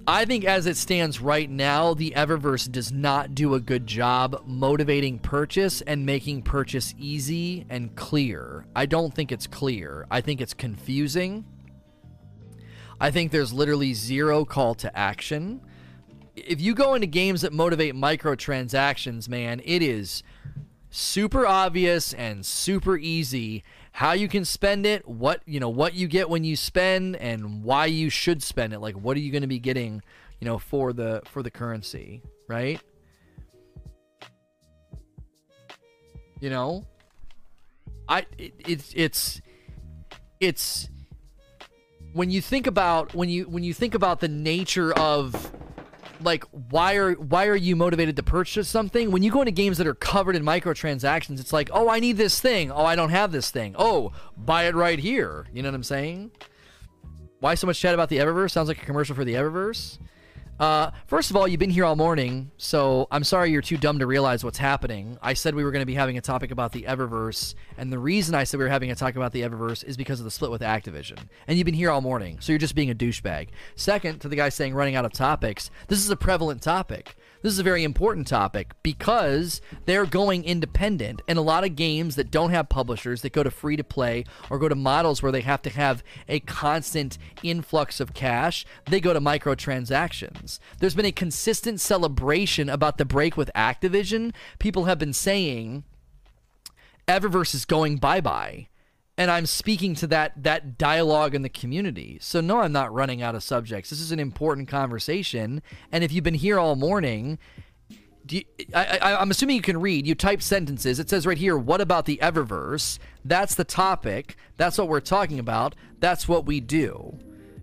I think as it stands right now, the Eververse does not do a good job motivating purchase and making purchase easy and clear. I don't think it's clear. I think it's confusing. I think there's literally zero call to action. If you go into games that motivate microtransactions, man, it is super obvious and super easy how you can spend it, what you know, what you get when you spend, and why you should spend it. Like, what are you going to be getting, you know, for the for the currency, right? You know, I it, it's it's it's when you think about when you when you think about the nature of like why are why are you motivated to purchase something? When you go into games that are covered in microtransactions it's like oh i need this thing. Oh i don't have this thing. Oh buy it right here. You know what i'm saying? Why so much chat about the eververse? Sounds like a commercial for the eververse uh, first of all, you've been here all morning, so I'm sorry you're too dumb to realize what's happening. I said we were going to be having a topic about the Eververse, and the reason I said we were having a talk about the Eververse is because of the split with Activision. And you've been here all morning, so you're just being a douchebag. Second, to the guy saying running out of topics, this is a prevalent topic. This is a very important topic because they're going independent. And a lot of games that don't have publishers, that go to free to play or go to models where they have to have a constant influx of cash, they go to microtransactions. There's been a consistent celebration about the break with Activision. People have been saying Eververse is going bye bye. And I'm speaking to that that dialogue in the community. So no, I'm not running out of subjects. This is an important conversation. And if you've been here all morning, you, I, I, I'm assuming you can read. You type sentences. It says right here, "What about the Eververse?" That's the topic. That's what we're talking about. That's what we do.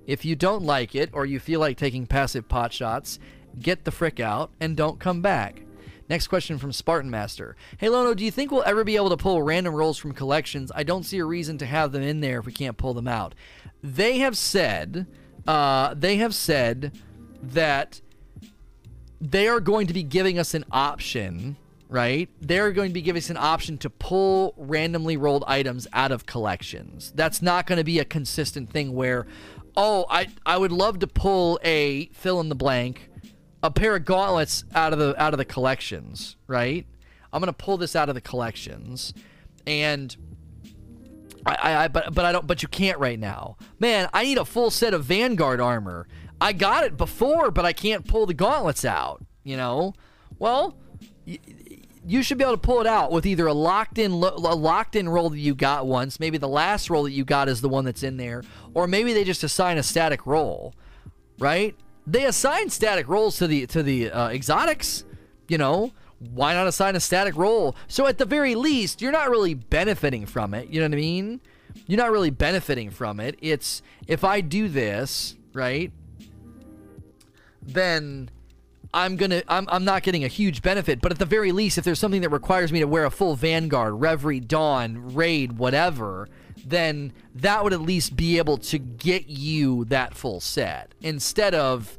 If you don't like it or you feel like taking passive pot shots, get the frick out and don't come back. Next question from Spartan Master. Hey Lono, do you think we'll ever be able to pull random rolls from collections? I don't see a reason to have them in there if we can't pull them out. They have said, uh, they have said that they are going to be giving us an option, right? They're going to be giving us an option to pull randomly rolled items out of collections. That's not going to be a consistent thing where, oh, I I would love to pull a fill in the blank, a pair of gauntlets out of the out of the collections, right? I'm gonna pull this out of the collections, and I, I, I but but I don't but you can't right now, man. I need a full set of Vanguard armor. I got it before, but I can't pull the gauntlets out. You know, well. Y- you should be able to pull it out with either a locked in lo- a locked in roll that you got once, maybe the last roll that you got is the one that's in there, or maybe they just assign a static roll, right? They assign static rolls to the to the uh, exotics, you know. Why not assign a static roll? So at the very least, you're not really benefiting from it. You know what I mean? You're not really benefiting from it. It's if I do this, right? Then I'm gonna I'm, I'm not getting a huge benefit, but at the very least, if there's something that requires me to wear a full Vanguard, Reverie, Dawn, Raid, whatever, then that would at least be able to get you that full set instead of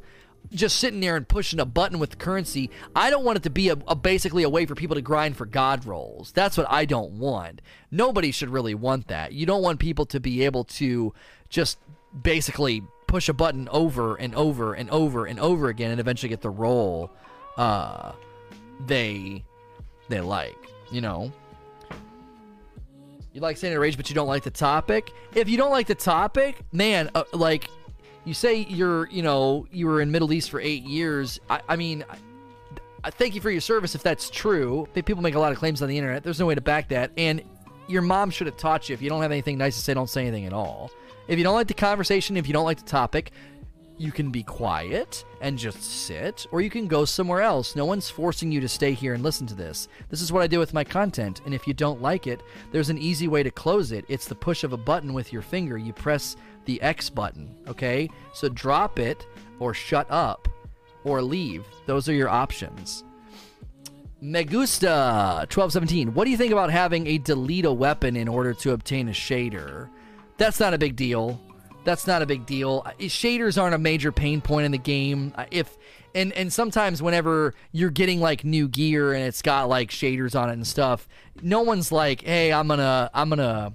just sitting there and pushing a button with currency. I don't want it to be a, a basically a way for people to grind for god rolls. That's what I don't want. Nobody should really want that. You don't want people to be able to just basically push a button over and over and over and over again and eventually get the roll uh, they they like. You know. You like Standard Rage, but you don't like the topic. If you don't like the topic, man, uh, like you say you're, you know, you were in Middle East for eight years. I, I mean, I, I thank you for your service if that's true. People make a lot of claims on the internet. There's no way to back that. And your mom should have taught you if you don't have anything nice to say, don't say anything at all. If you don't like the conversation, if you don't like the topic, you can be quiet and just sit, or you can go somewhere else. No one's forcing you to stay here and listen to this. This is what I do with my content, and if you don't like it, there's an easy way to close it. It's the push of a button with your finger. You press the X button, okay? So drop it, or shut up, or leave. Those are your options. Megusta 1217. What do you think about having a delete a weapon in order to obtain a shader? That's not a big deal. That's not a big deal. Shaders aren't a major pain point in the game. If and and sometimes whenever you're getting like new gear and it's got like shaders on it and stuff, no one's like, "Hey, I'm gonna I'm gonna."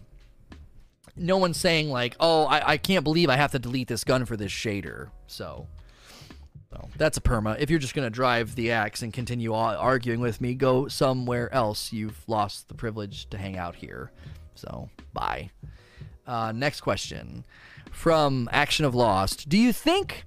No one's saying like, "Oh, I, I can't believe I have to delete this gun for this shader." So, that's a perma. If you're just gonna drive the axe and continue arguing with me, go somewhere else. You've lost the privilege to hang out here. So, bye. Uh, next question from Action of Lost. Do you think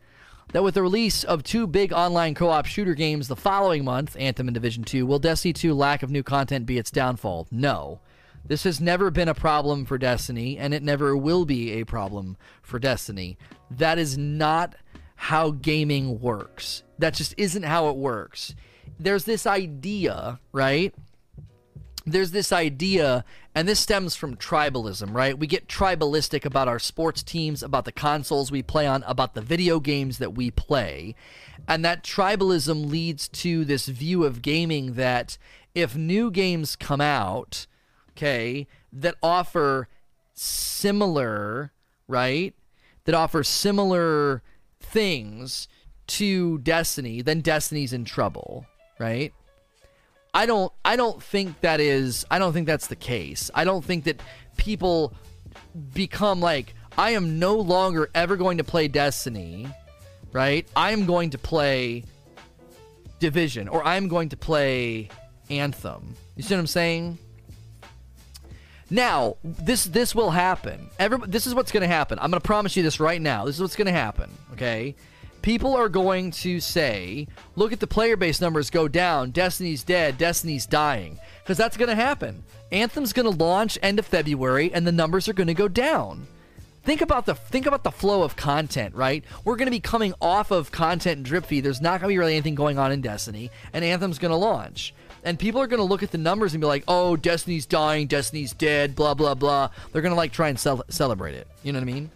that with the release of two big online co op shooter games the following month, Anthem and Division 2, will Destiny 2 lack of new content be its downfall? No. This has never been a problem for Destiny, and it never will be a problem for Destiny. That is not how gaming works. That just isn't how it works. There's this idea, right? There's this idea and this stems from tribalism, right? We get tribalistic about our sports teams, about the consoles we play on, about the video games that we play. And that tribalism leads to this view of gaming that if new games come out, okay, that offer similar, right? That offer similar things to Destiny, then Destiny's in trouble, right? I don't I don't think that is I don't think that's the case. I don't think that people become like I am no longer ever going to play Destiny, right? I am going to play Division or I'm going to play Anthem. You see what I'm saying? Now, this this will happen. Every, this is what's going to happen. I'm going to promise you this right now. This is what's going to happen, okay? People are going to say, look at the player base numbers go down. Destiny's dead. Destiny's dying. Because that's going to happen. Anthem's going to launch end of February, and the numbers are going to go down. Think about the think about the flow of content, right? We're going to be coming off of content and drip feed. There's not going to be really anything going on in Destiny, and Anthem's going to launch. And people are going to look at the numbers and be like, "Oh, Destiny's dying, Destiny's dead, blah blah blah." They're going to like try and cel- celebrate it. You know what I mean?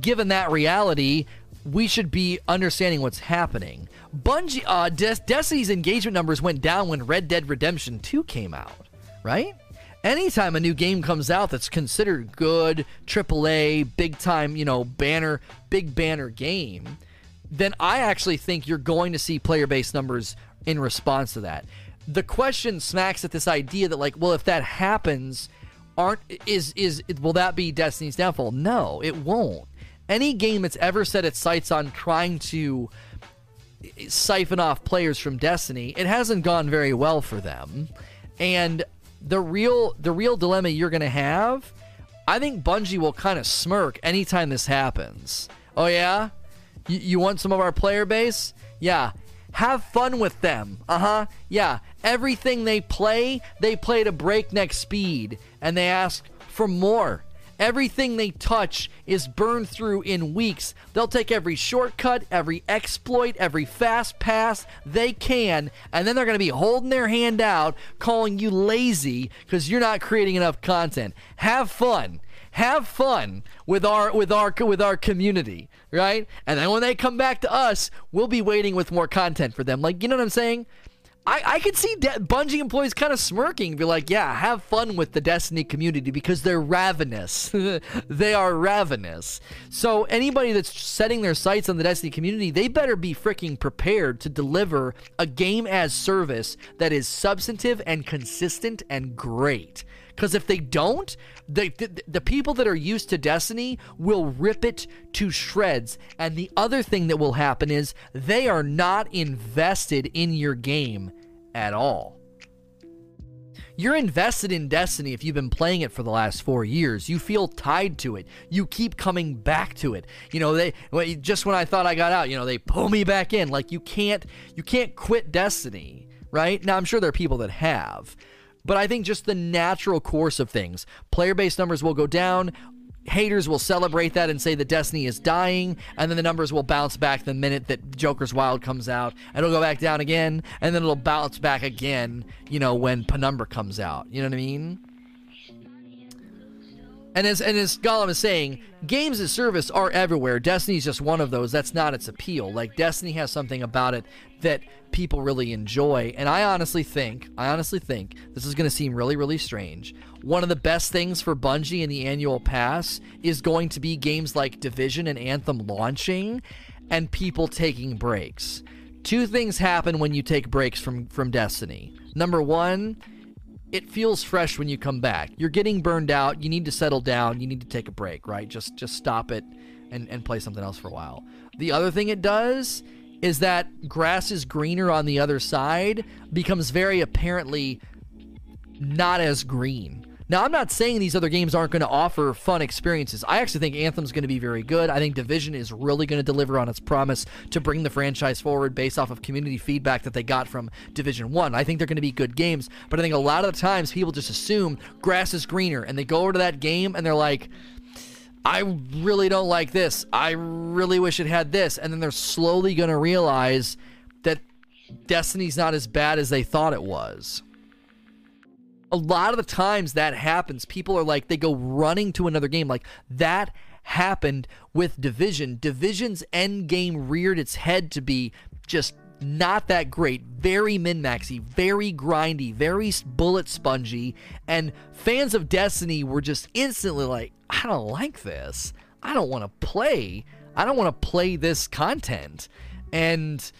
Given that reality, we should be understanding what's happening. Bungie, uh, Des- Destiny's engagement numbers went down when Red Dead Redemption 2 came out, right? anytime a new game comes out that's considered good, AAA, big time, you know, banner, big banner game, then I actually think you're going to see player base numbers in response to that. The question smacks at this idea that like, well, if that happens, aren't is is will that be Destiny's downfall? No, it won't. Any game that's ever set its sights on trying to siphon off players from Destiny, it hasn't gone very well for them. And the real the real dilemma you're going to have, I think Bungie will kind of smirk anytime this happens. Oh yeah, you, you want some of our player base? Yeah, have fun with them. Uh huh. Yeah, everything they play, they play a breakneck speed, and they ask for more. Everything they touch is burned through in weeks. They'll take every shortcut, every exploit, every fast pass they can, and then they're going to be holding their hand out, calling you lazy because you're not creating enough content. Have fun. Have fun with our with our with our community, right? And then when they come back to us, we'll be waiting with more content for them. Like, you know what I'm saying? I, I could see De- Bungie employees kind of smirking, be like, yeah, have fun with the Destiny community because they're ravenous. (laughs) they are ravenous. So anybody that's setting their sights on the Destiny community, they better be freaking prepared to deliver a game as service that is substantive and consistent and great. Because if they don't, the, the, the people that are used to Destiny will rip it to shreds. And the other thing that will happen is they are not invested in your game at all. You're invested in Destiny if you've been playing it for the last four years. You feel tied to it. You keep coming back to it. You know, they just when I thought I got out, you know, they pull me back in. Like you can't, you can't quit Destiny, right? Now I'm sure there are people that have, but I think just the natural course of things, player base numbers will go down. Haters will celebrate that and say that Destiny is dying, and then the numbers will bounce back the minute that Joker's Wild comes out, and it'll go back down again, and then it'll bounce back again, you know, when Penumbra comes out. You know what I mean? And as and as Gollum is saying, games as service are everywhere. Destiny's just one of those. That's not its appeal. Like Destiny has something about it that people really enjoy. And I honestly think, I honestly think this is going to seem really really strange. One of the best things for Bungie in the annual pass is going to be games like Division and Anthem launching and people taking breaks. Two things happen when you take breaks from from Destiny. Number 1, it feels fresh when you come back. You're getting burned out. You need to settle down. You need to take a break, right? Just just stop it and, and play something else for a while. The other thing it does is that grass is greener on the other side becomes very apparently not as green. Now, I'm not saying these other games aren't going to offer fun experiences. I actually think Anthem's going to be very good. I think Division is really going to deliver on its promise to bring the franchise forward based off of community feedback that they got from Division 1. I think they're going to be good games, but I think a lot of the times people just assume grass is greener and they go over to that game and they're like, I really don't like this. I really wish it had this. And then they're slowly going to realize that Destiny's not as bad as they thought it was a lot of the times that happens. People are like, they go running to another game. Like that happened with Division. Division's end game reared its head to be just not that great, very min maxy, very grindy, very bullet spongy, and fans of Destiny were just instantly like, I don't like this. I don't want to play. I don't want to play this content. And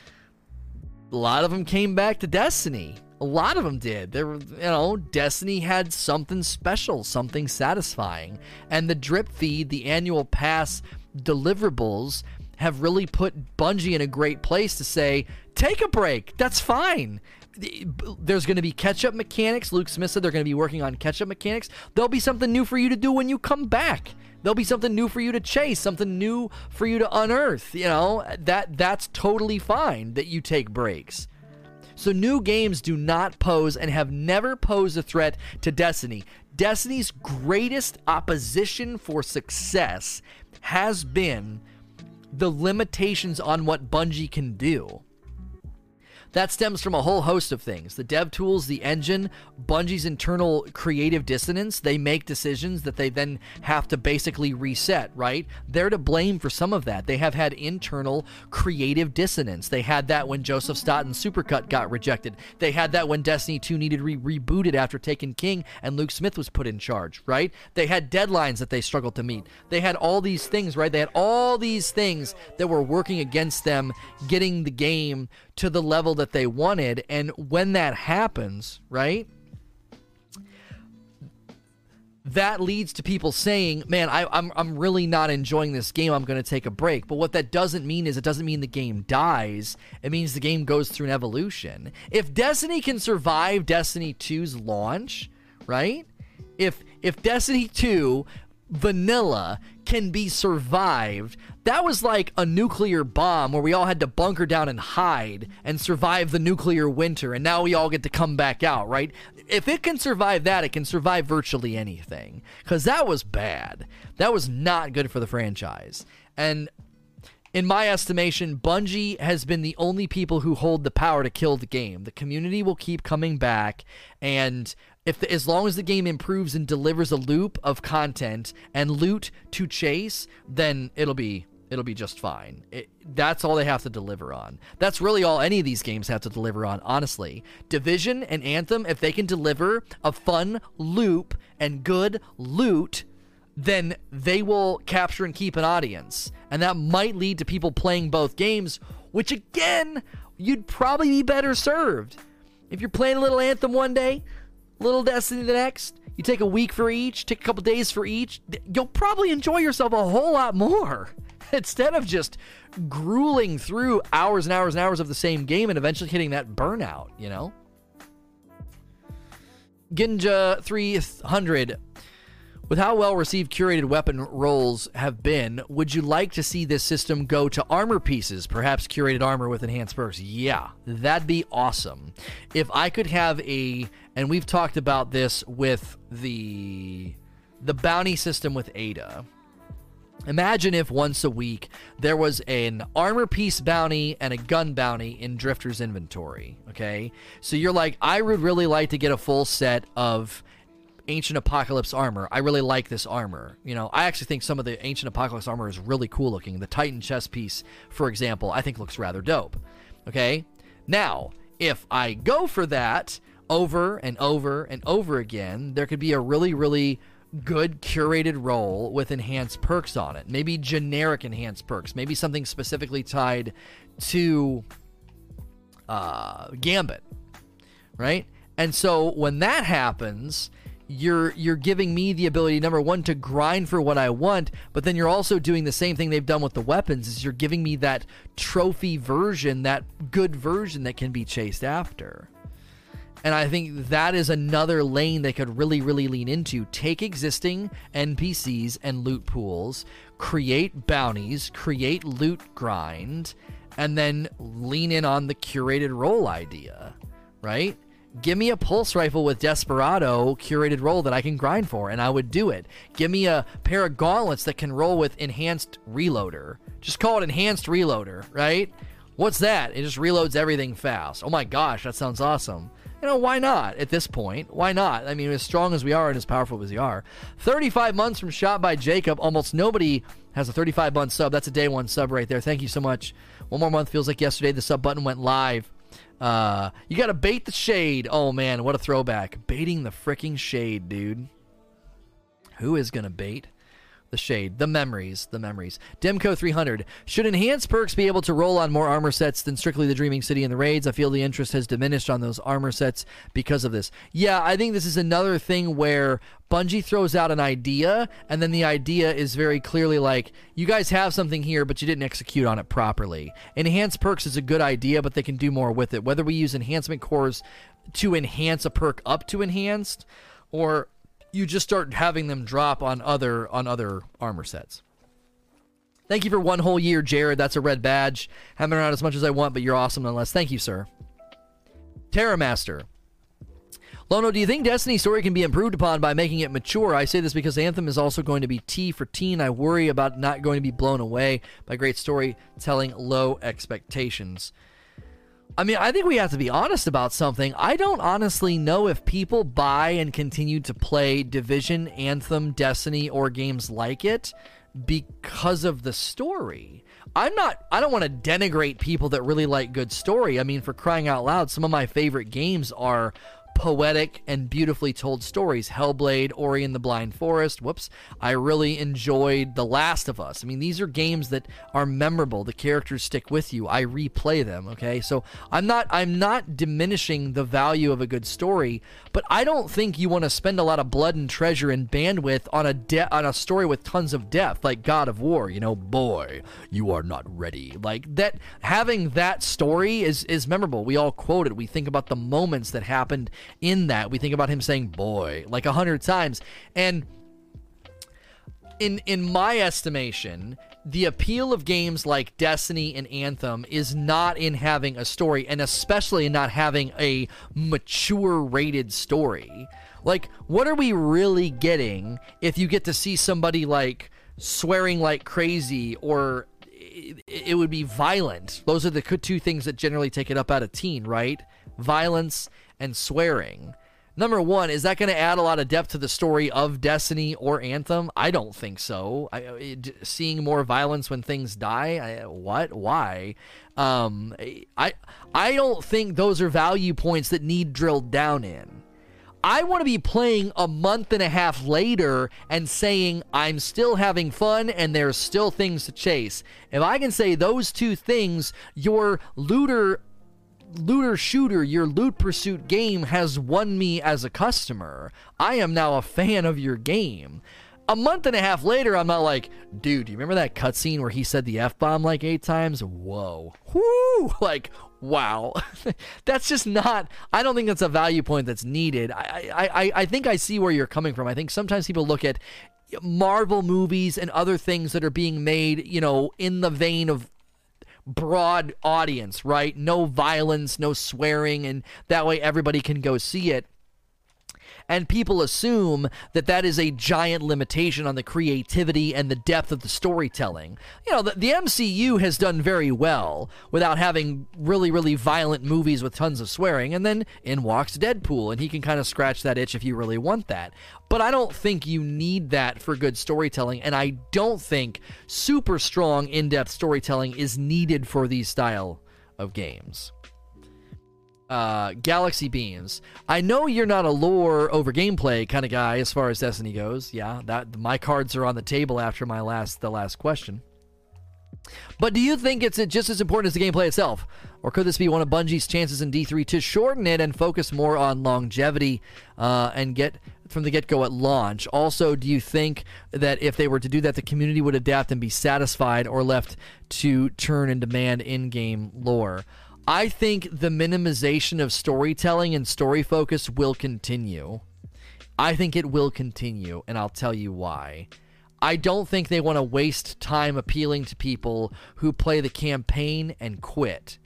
a lot of them came back to Destiny. A lot of them did. There you know, Destiny had something special, something satisfying. And the drip feed, the annual pass deliverables, have really put Bungie in a great place to say, take a break. That's fine. there's going to be catch up mechanics. Luke Smith said they're going to be working on catch up mechanics. There'll be something new for you to do when you come back. There'll be something new for you to chase, something new for you to unearth. You know, that that's totally fine that you take breaks. So new games do not pose and have never posed a threat to Destiny. Destiny's greatest opposition for success has been the limitations on what Bungie can do. That stems from a whole host of things the dev tools, the engine, Bungie's internal creative dissonance. They make decisions that they then have to basically reset, right? They're to blame for some of that. They have had internal creative dissonance. They had that when Joseph Staten Supercut got rejected. They had that when Destiny 2 needed re rebooted after Taken King and Luke Smith was put in charge, right? They had deadlines that they struggled to meet. They had all these things, right? They had all these things that were working against them getting the game to the level that they wanted. And when that happens, right? That leads to people saying, "Man, I, I'm I'm really not enjoying this game. I'm going to take a break." But what that doesn't mean is it doesn't mean the game dies. It means the game goes through an evolution. If Destiny can survive Destiny 2's launch, right? If if Destiny 2 vanilla can be survived. That was like a nuclear bomb where we all had to bunker down and hide and survive the nuclear winter, and now we all get to come back out, right? If it can survive that, it can survive virtually anything. Because that was bad. That was not good for the franchise. And in my estimation, Bungie has been the only people who hold the power to kill the game. The community will keep coming back, and if the, as long as the game improves and delivers a loop of content and loot to chase, then it'll be it'll be just fine. It, that's all they have to deliver on. That's really all any of these games have to deliver on, honestly. Division and Anthem, if they can deliver a fun loop and good loot, then they will capture and keep an audience. And that might lead to people playing both games, which again, you'd probably be better served. If you're playing a little Anthem one day, Little Destiny the next. You take a week for each, take a couple days for each. You'll probably enjoy yourself a whole lot more (laughs) instead of just grueling through hours and hours and hours of the same game and eventually hitting that burnout, you know? Ginja 300 with how well received curated weapon rolls have been, would you like to see this system go to armor pieces, perhaps curated armor with enhanced perks? Yeah, that'd be awesome. If I could have a and we've talked about this with the the bounty system with Ada. Imagine if once a week there was an armor piece bounty and a gun bounty in Drifter's inventory. Okay. So you're like, I would really like to get a full set of ancient apocalypse armor. I really like this armor. You know, I actually think some of the ancient apocalypse armor is really cool looking. The Titan chest piece, for example, I think looks rather dope. Okay? Now, if I go for that over and over and over again, there could be a really, really good curated roll with enhanced perks on it. Maybe generic enhanced perks. Maybe something specifically tied to uh, Gambit, right? And so when that happens, you're you're giving me the ability number one to grind for what I want, but then you're also doing the same thing they've done with the weapons is you're giving me that trophy version, that good version that can be chased after. And I think that is another lane they could really, really lean into. Take existing NPCs and loot pools, create bounties, create loot grind, and then lean in on the curated role idea, right? Give me a pulse rifle with Desperado curated roll that I can grind for, and I would do it. Give me a pair of gauntlets that can roll with enhanced reloader. Just call it enhanced reloader, right? What's that? It just reloads everything fast. Oh my gosh, that sounds awesome. You know, why not at this point? Why not? I mean, as strong as we are and as powerful as we are. 35 months from Shot by Jacob. Almost nobody has a 35 month sub. That's a day one sub right there. Thank you so much. One more month feels like yesterday. The sub button went live. Uh, you got to bait the shade. Oh man, what a throwback! Baiting the freaking shade, dude. Who is gonna bait? The shade, the memories, the memories. Demco 300. Should enhanced perks be able to roll on more armor sets than strictly the Dreaming City and the raids? I feel the interest has diminished on those armor sets because of this. Yeah, I think this is another thing where Bungie throws out an idea, and then the idea is very clearly like, you guys have something here, but you didn't execute on it properly. Enhanced perks is a good idea, but they can do more with it. Whether we use enhancement cores to enhance a perk up to enhanced, or you just start having them drop on other on other armor sets. Thank you for one whole year, Jared. That's a red badge. Haven't been around as much as I want, but you're awesome nonetheless. Thank you, sir. Terramaster. Lono, do you think Destiny story can be improved upon by making it mature? I say this because Anthem is also going to be T for teen. I worry about not going to be blown away by great storytelling, low expectations. I mean, I think we have to be honest about something. I don't honestly know if people buy and continue to play Division, Anthem, Destiny, or games like it because of the story. I'm not, I don't want to denigrate people that really like good story. I mean, for crying out loud, some of my favorite games are poetic and beautifully told stories. Hellblade, Ori and the Blind Forest. Whoops. I really enjoyed The Last of Us. I mean, these are games that are memorable. The characters stick with you. I replay them, okay? So, I'm not I'm not diminishing the value of a good story, but I don't think you want to spend a lot of blood and treasure and bandwidth on a de- on a story with tons of depth like God of War, you know, boy, you are not ready. Like that having that story is is memorable. We all quote it. We think about the moments that happened in that. We think about him saying boy like a hundred times. And in in my estimation, the appeal of games like Destiny and Anthem is not in having a story, and especially in not having a mature rated story. Like, what are we really getting if you get to see somebody like swearing like crazy or it would be violent? Those are the two things that generally take it up out of teen, right? Violence and swearing. Number one, is that going to add a lot of depth to the story of Destiny or Anthem? I don't think so. I, it, seeing more violence when things die, I, what? Why? Um, I I don't think those are value points that need drilled down in. I want to be playing a month and a half later and saying I'm still having fun and there's still things to chase. If I can say those two things, your looter looter shooter, your loot pursuit game has won me as a customer. I am now a fan of your game. A month and a half later, I'm not like, dude, do you remember that cutscene where he said the F bomb like eight times? Whoa. Whoo! (laughs) Like, wow. (laughs) that's just not, I don't think that's a value point that's needed. I, I, I think I see where you're coming from. I think sometimes people look at Marvel movies and other things that are being made, you know, in the vein of broad audience, right? No violence, no swearing, and that way everybody can go see it and people assume that that is a giant limitation on the creativity and the depth of the storytelling. You know, the, the MCU has done very well without having really, really violent movies with tons of swearing, and then in walks Deadpool, and he can kind of scratch that itch if you really want that. But I don't think you need that for good storytelling, and I don't think super strong, in depth storytelling is needed for these style of games uh, Galaxy Beams. I know you're not a lore over gameplay kind of guy as far as Destiny goes. Yeah, that my cards are on the table after my last the last question. But do you think it's just as important as the gameplay itself? Or could this be one of Bungie's chances in D3 to shorten it and focus more on longevity uh, and get from the get go at launch? Also, do you think that if they were to do that, the community would adapt and be satisfied or left to turn and demand in game lore? I think the minimization of storytelling and story focus will continue. I think it will continue, and I'll tell you why. I don't think they want to waste time appealing to people who play the campaign and quit.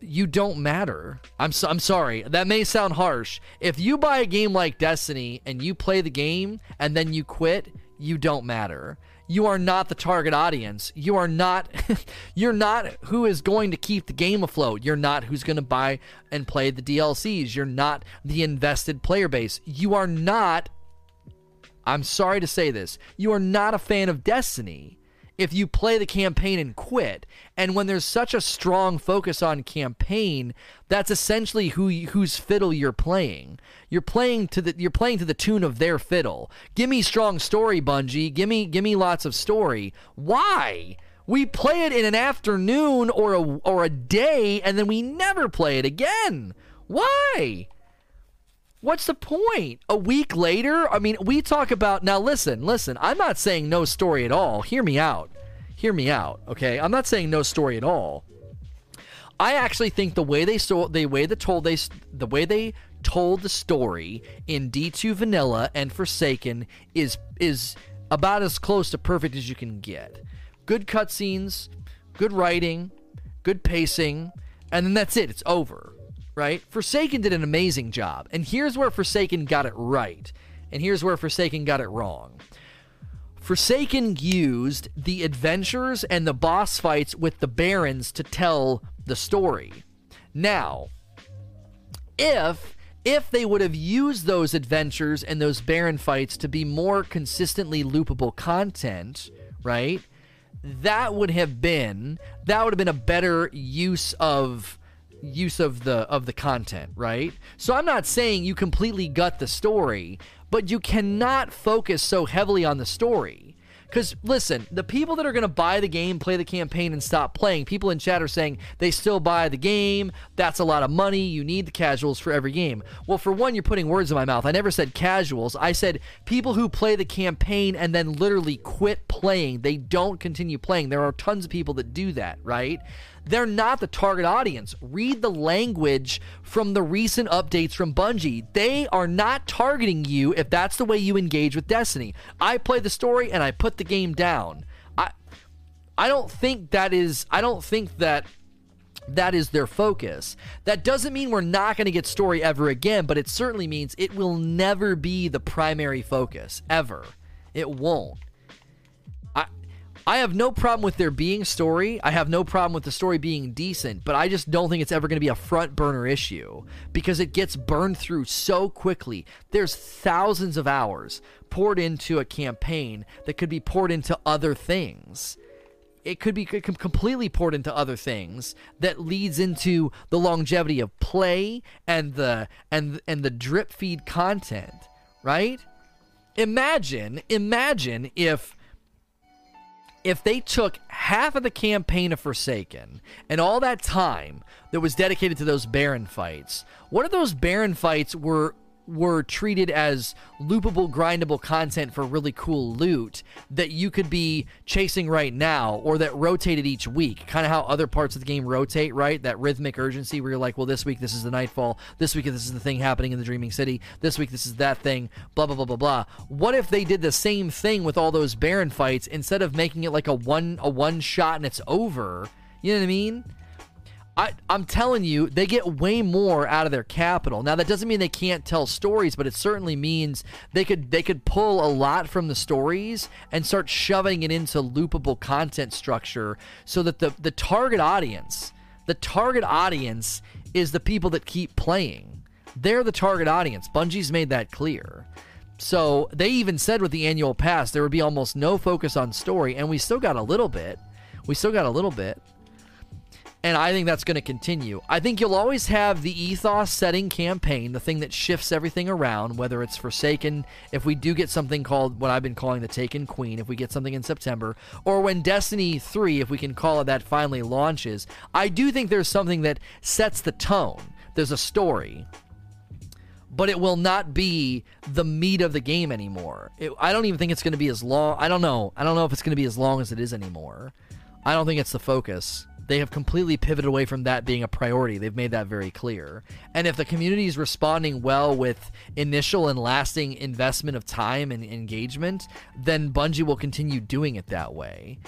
You don't matter. I'm so, I'm sorry. That may sound harsh. If you buy a game like Destiny and you play the game and then you quit, you don't matter you are not the target audience. You are not (laughs) you're not who is going to keep the game afloat. You're not who's going to buy and play the DLCs. You're not the invested player base. You are not I'm sorry to say this. You are not a fan of Destiny if you play the campaign and quit. And when there's such a strong focus on campaign, that's essentially who whose fiddle you're playing. You're playing to the you're playing to the tune of their fiddle. Give me strong story, Bungie. Give me give me lots of story. Why? We play it in an afternoon or a or a day and then we never play it again. Why? What's the point? A week later? I mean, we talk about now listen, listen. I'm not saying no story at all. Hear me out. Hear me out, okay? I'm not saying no story at all. I actually think the way they so the way they told they the way they told the story in D2 Vanilla and Forsaken is is about as close to perfect as you can get. Good cutscenes, good writing, good pacing, and then that's it. It's over right? Forsaken did an amazing job. And here's where Forsaken got it right. And here's where Forsaken got it wrong. Forsaken used the adventures and the boss fights with the barons to tell the story. Now, if if they would have used those adventures and those baron fights to be more consistently loopable content, right? That would have been that would have been a better use of use of the of the content, right? So I'm not saying you completely gut the story, but you cannot focus so heavily on the story. Because listen, the people that are going to buy the game, play the campaign, and stop playing, people in chat are saying they still buy the game. That's a lot of money. You need the casuals for every game. Well, for one, you're putting words in my mouth. I never said casuals. I said people who play the campaign and then literally quit playing. They don't continue playing. There are tons of people that do that, right? They're not the target audience. Read the language from the recent updates from Bungie. They are not targeting you if that's the way you engage with Destiny. I play the story and I put the game down. I I don't think that is I don't think that that is their focus. That doesn't mean we're not going to get story ever again, but it certainly means it will never be the primary focus ever. It won't. I have no problem with there being story. I have no problem with the story being decent, but I just don't think it's ever going to be a front burner issue because it gets burned through so quickly. There's thousands of hours poured into a campaign that could be poured into other things. It could be completely poured into other things that leads into the longevity of play and the and and the drip feed content, right? Imagine, imagine if if they took half of the campaign of Forsaken and all that time that was dedicated to those Baron fights, what if those Baron fights were were treated as loopable, grindable content for really cool loot that you could be chasing right now or that rotated each week. Kind of how other parts of the game rotate, right? That rhythmic urgency where you're like, well, this week this is the Nightfall, this week this is the thing happening in the Dreaming City, this week this is that thing, blah, blah, blah, blah, blah. What if they did the same thing with all those Baron fights instead of making it like a one a one shot and it's over? You know what I mean? I, I'm telling you, they get way more out of their capital. Now that doesn't mean they can't tell stories, but it certainly means they could they could pull a lot from the stories and start shoving it into loopable content structure so that the, the target audience, the target audience is the people that keep playing. They're the target audience. Bungie's made that clear. So they even said with the annual pass there would be almost no focus on story, and we still got a little bit. We still got a little bit and I think that's going to continue. I think you'll always have the ethos setting campaign, the thing that shifts everything around, whether it's Forsaken, if we do get something called what I've been calling the Taken Queen, if we get something in September, or when Destiny 3, if we can call it that, finally launches. I do think there's something that sets the tone. There's a story. But it will not be the meat of the game anymore. It, I don't even think it's going to be as long. I don't know. I don't know if it's going to be as long as it is anymore. I don't think it's the focus they have completely pivoted away from that being a priority. They've made that very clear. And if the community is responding well with initial and lasting investment of time and engagement, then Bungie will continue doing it that way.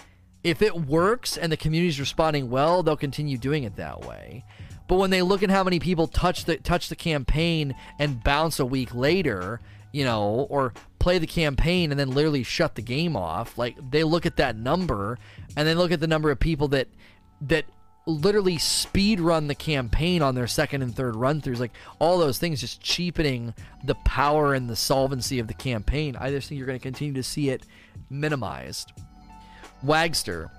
If it works and the community is responding well, they'll continue doing it that way. But when they look at how many people touch the touch the campaign and bounce a week later, you know, or play the campaign and then literally shut the game off, like they look at that number and then look at the number of people that that literally speed run the campaign on their second and third run throughs like all those things just cheapening the power and the solvency of the campaign i just think you're going to continue to see it minimized Wagster.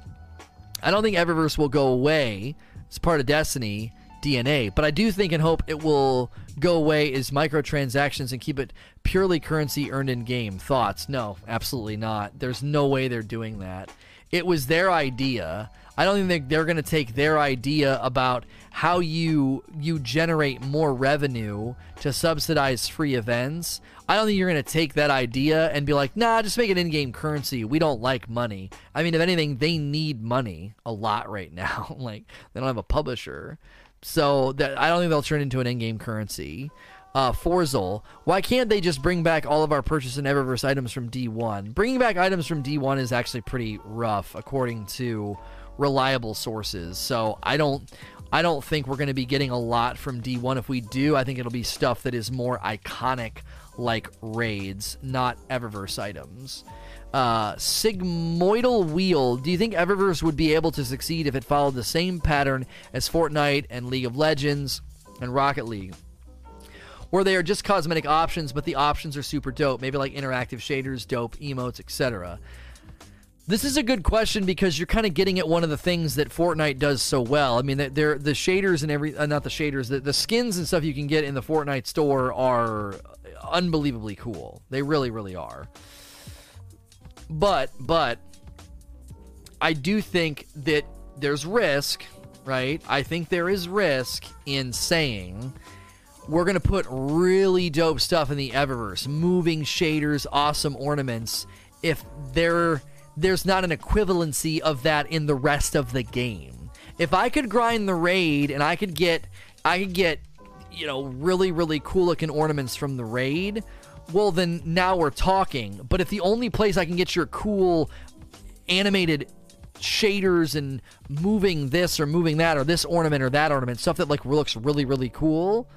I don't think Eververse will go away. It's part of Destiny DNA, but I do think and hope it will go away as microtransactions and keep it purely currency earned in game. Thoughts? No, absolutely not. There's no way they're doing that. It was their idea. I don't think they're going to take their idea about how you you generate more revenue to subsidize free events. I don't think you're going to take that idea and be like, "Nah, just make it in-game currency. We don't like money." I mean, if anything, they need money a lot right now. (laughs) like they don't have a publisher. So that I don't think they'll turn into an in-game currency. Uh, Forzel, why can't they just bring back all of our purchase and Eververse items from D1? Bringing back items from D1 is actually pretty rough, according to reliable sources. So I don't I don't think we're going to be getting a lot from D1. If we do, I think it'll be stuff that is more iconic, like raids, not Eververse items. Uh, Sigmoidal Wheel. Do you think Eververse would be able to succeed if it followed the same pattern as Fortnite and League of Legends and Rocket League? Where they are just cosmetic options, but the options are super dope. Maybe like interactive shaders, dope emotes, etc. This is a good question because you're kind of getting at one of the things that Fortnite does so well. I mean, they're the shaders and every uh, not the shaders, the, the skins and stuff you can get in the Fortnite store are unbelievably cool. They really, really are. But but I do think that there's risk, right? I think there is risk in saying we're going to put really dope stuff in the Eververse, moving shaders, awesome ornaments if there there's not an equivalency of that in the rest of the game. If I could grind the raid and I could get I could get you know really really cool looking ornaments from the raid, well then now we're talking. But if the only place I can get your cool animated shaders and moving this or moving that or this ornament or that ornament, stuff that like looks really really cool,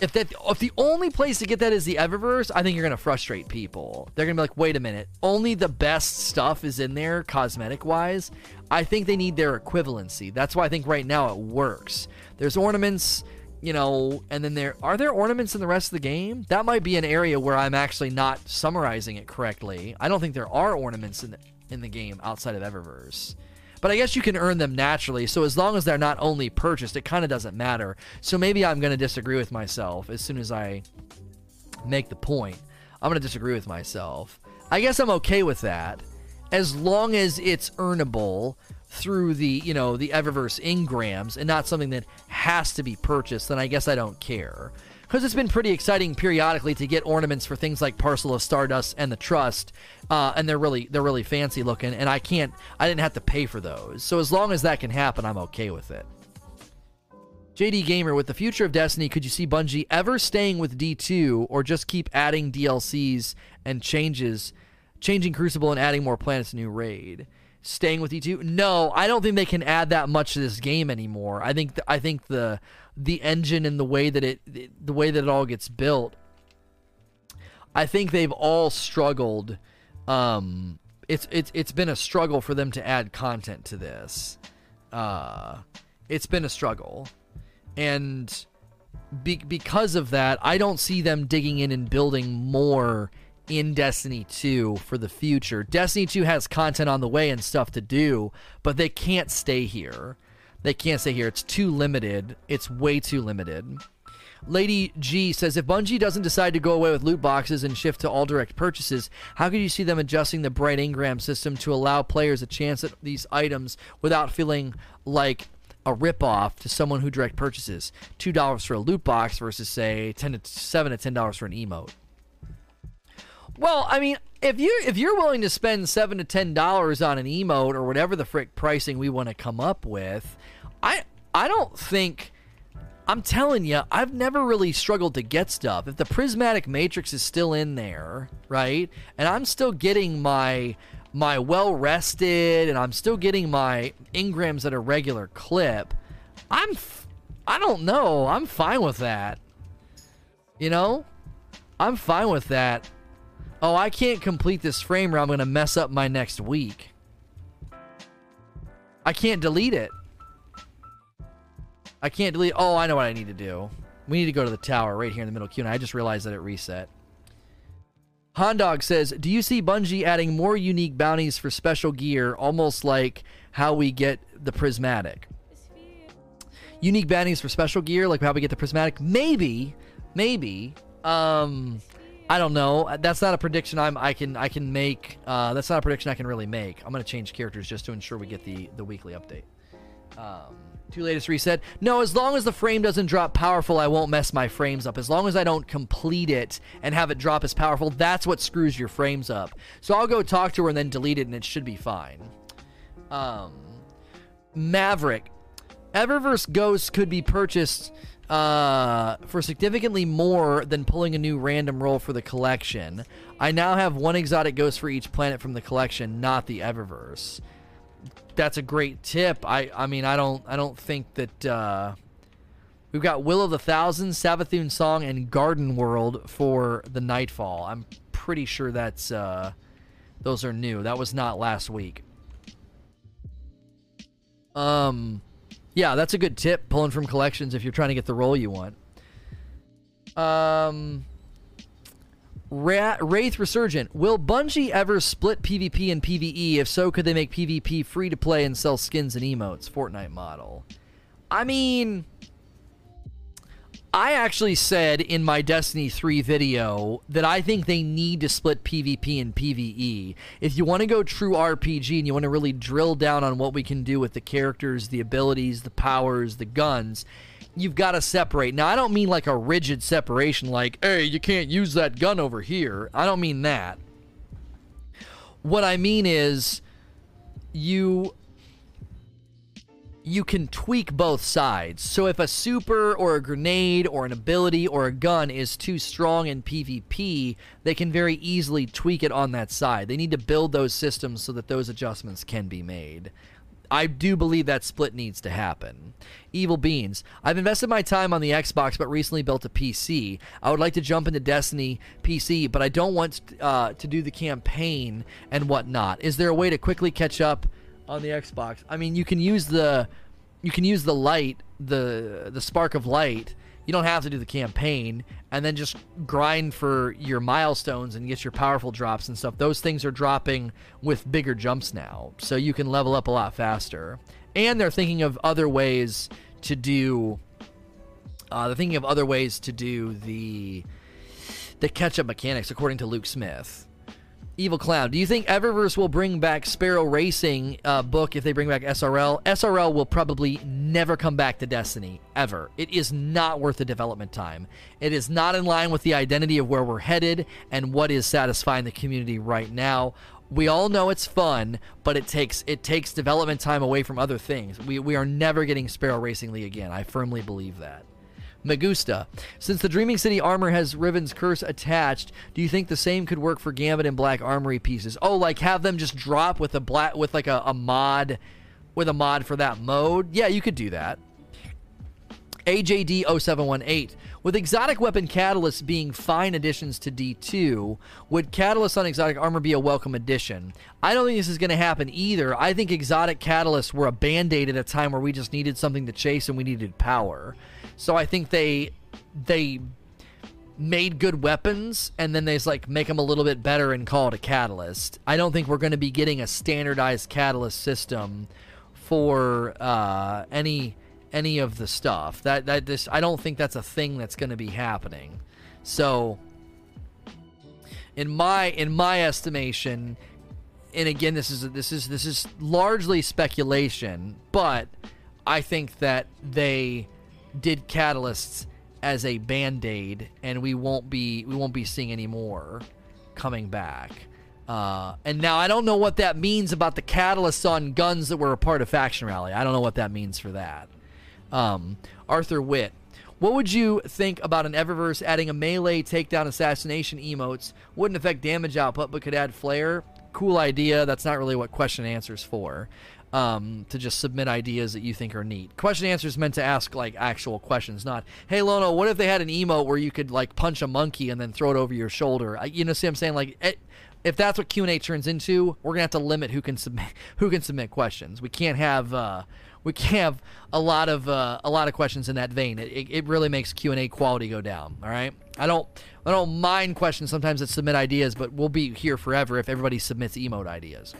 if that if the only place to get that is the Eververse, I think you're gonna frustrate people. They're gonna be like, wait a minute, only the best stuff is in there, cosmetic wise. I think they need their equivalency. That's why I think right now it works. There's ornaments, you know, and then there are there ornaments in the rest of the game. That might be an area where I'm actually not summarizing it correctly. I don't think there are ornaments in the, in the game outside of Eververse. But I guess you can earn them naturally. So as long as they're not only purchased, it kind of doesn't matter. So maybe I'm going to disagree with myself as soon as I make the point. I'm going to disagree with myself. I guess I'm okay with that as long as it's earnable through the, you know, the Eververse engrams and not something that has to be purchased, then I guess I don't care because it's been pretty exciting periodically to get ornaments for things like Parcel of Stardust and the Trust, uh, and they're really they're really fancy looking, and I can't I didn't have to pay for those. So as long as that can happen, I'm okay with it. JD Gamer, with the future of Destiny, could you see Bungie ever staying with D2 or just keep adding DLCs and changes, changing Crucible and adding more planets new raid? Staying with D2? No, I don't think they can add that much to this game anymore. I think th- I think the the engine and the way that it the way that it all gets built I think they've all struggled um it's it's it's been a struggle for them to add content to this uh it's been a struggle and be, because of that I don't see them digging in and building more in Destiny 2 for the future. Destiny 2 has content on the way and stuff to do, but they can't stay here. They can't say here. It's too limited. It's way too limited. Lady G says if Bungie doesn't decide to go away with loot boxes and shift to all direct purchases, how could you see them adjusting the bright engram system to allow players a chance at these items without feeling like a ripoff to someone who direct purchases? Two dollars for a loot box versus say ten to seven to ten dollars for an emote. Well, I mean, if you if you're willing to spend seven to ten dollars on an emote or whatever the frick pricing we want to come up with, I I don't think I'm telling you, I've never really struggled to get stuff. If the prismatic matrix is still in there, right, and I'm still getting my my well rested, and I'm still getting my engrams at a regular clip, I'm f- I don't know. I'm fine with that. You know, I'm fine with that. Oh, I can't complete this frame or I'm going to mess up my next week. I can't delete it. I can't delete. Oh, I know what I need to do. We need to go to the tower right here in the middle queue. And I just realized that it reset. Hondog says, "Do you see Bungie adding more unique bounties for special gear, almost like how we get the prismatic? Unique bounties for special gear, like how we get the prismatic? Maybe, maybe. Um, I don't know. That's not a prediction I'm I can I can make. Uh, that's not a prediction I can really make. I'm gonna change characters just to ensure we get the the weekly update. Um, Two latest reset. No, as long as the frame doesn't drop powerful, I won't mess my frames up. As long as I don't complete it and have it drop as powerful, that's what screws your frames up. So I'll go talk to her and then delete it, and it should be fine. Um, Maverick. Eververse Ghosts could be purchased uh, for significantly more than pulling a new random roll for the collection. I now have one exotic ghost for each planet from the collection, not the Eververse that's a great tip. I I mean I don't I don't think that uh, we've got Will of the Thousand, Savathun Song, and Garden World for the Nightfall. I'm pretty sure that's uh, those are new. That was not last week. Um, yeah, that's a good tip. Pulling from collections if you're trying to get the role you want. Um. Ra- Wraith Resurgent. Will Bungie ever split PvP and PvE? If so, could they make PvP free to play and sell skins and emotes? Fortnite model. I mean, I actually said in my Destiny 3 video that I think they need to split PvP and PvE. If you want to go true RPG and you want to really drill down on what we can do with the characters, the abilities, the powers, the guns, you've got to separate. Now, I don't mean like a rigid separation, like, hey, you can't use that gun over here. I don't mean that. What I mean is you you can tweak both sides. So if a super or a grenade or an ability or a gun is too strong in PvP, they can very easily tweak it on that side. They need to build those systems so that those adjustments can be made. I do believe that split needs to happen. Evil Beans. I've invested my time on the Xbox, but recently built a PC. I would like to jump into Destiny PC, but I don't want uh, to do the campaign and whatnot. Is there a way to quickly catch up on the Xbox? I mean, you can use the you can use the light, the the spark of light. You don't have to do the campaign and then just grind for your milestones and get your powerful drops and stuff. Those things are dropping with bigger jumps now, so you can level up a lot faster. And they're thinking of other ways to do. Uh, they're thinking of other ways to do the the catch up mechanics, according to Luke Smith. Evil Clown. Do you think Eververse will bring back Sparrow Racing uh, book if they bring back SRL? SRL will probably never come back to Destiny ever. It is not worth the development time. It is not in line with the identity of where we're headed and what is satisfying the community right now. We all know it's fun, but it takes it takes development time away from other things. We we are never getting Sparrow Racing League again. I firmly believe that. Magusta. Since the Dreaming City armor has Riven's curse attached, do you think the same could work for Gambit and Black Armory pieces? Oh, like have them just drop with a black with like a, a mod with a mod for that mode? Yeah, you could do that. AJD0718. With exotic weapon catalysts being fine additions to D2, would catalysts on exotic armor be a welcome addition? I don't think this is going to happen either. I think exotic catalysts were a band aid at a time where we just needed something to chase and we needed power. So I think they they made good weapons and then they like make them a little bit better and call it a catalyst. I don't think we're going to be getting a standardized catalyst system for uh, any any of the stuff. That that this I don't think that's a thing that's going to be happening. So in my in my estimation, and again this is this is this is largely speculation, but I think that they did catalysts as a band-aid and we won't be we won't be seeing any more coming back uh, and now I don't know what that means about the catalysts on guns that were a part of Faction Rally. I don't know what that means for that. Um, Arthur Witt, what would you think about an Eververse adding a melee takedown assassination emotes? Wouldn't affect damage output, but could add flair. Cool idea. That's not really what question answers for um, to just submit ideas that you think are neat. Question answer is meant to ask like actual questions, not "Hey Lono, what if they had an emote where you could like punch a monkey and then throw it over your shoulder?" I, you know, see what I'm saying? Like, it, if that's what Q and A turns into, we're gonna have to limit who can submit (laughs) who can submit questions. We can't have uh, we can't have a lot of uh, a lot of questions in that vein. It, it, really makes Q and A quality go down. All right, I don't I don't mind questions sometimes that submit ideas, but we'll be here forever if everybody submits emote ideas.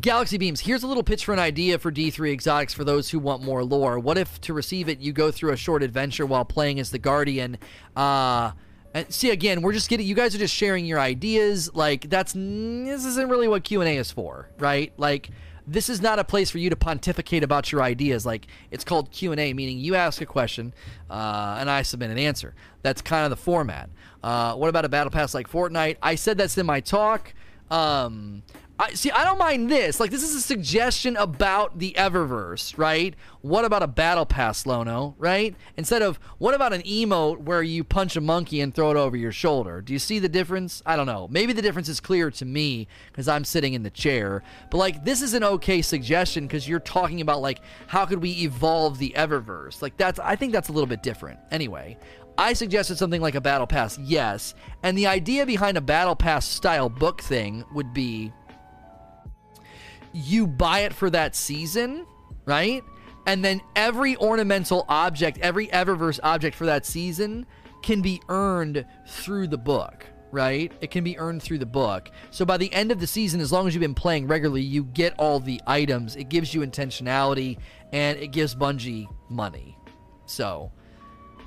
Galaxy Beams, here's a little pitch for an idea for D3 Exotics for those who want more lore. What if to receive it, you go through a short adventure while playing as the Guardian? Uh, and see, again, we're just getting, you guys are just sharing your ideas. Like, that's, this isn't really what Q&A is for, right? Like, this is not a place for you to pontificate about your ideas. Like, it's called Q&A, meaning you ask a question, uh, and I submit an answer. That's kind of the format. Uh, what about a battle pass like Fortnite? I said that's in my talk. Um, I, see, I don't mind this. Like, this is a suggestion about the Eververse, right? What about a battle pass, Lono, right? Instead of, what about an emote where you punch a monkey and throw it over your shoulder? Do you see the difference? I don't know. Maybe the difference is clear to me because I'm sitting in the chair. But, like, this is an okay suggestion because you're talking about, like, how could we evolve the Eververse? Like, that's, I think that's a little bit different. Anyway, I suggested something like a battle pass, yes. And the idea behind a battle pass style book thing would be you buy it for that season, right? And then every ornamental object, every Eververse object for that season can be earned through the book, right? It can be earned through the book. So by the end of the season, as long as you've been playing regularly, you get all the items. It gives you intentionality and it gives Bungie money. So,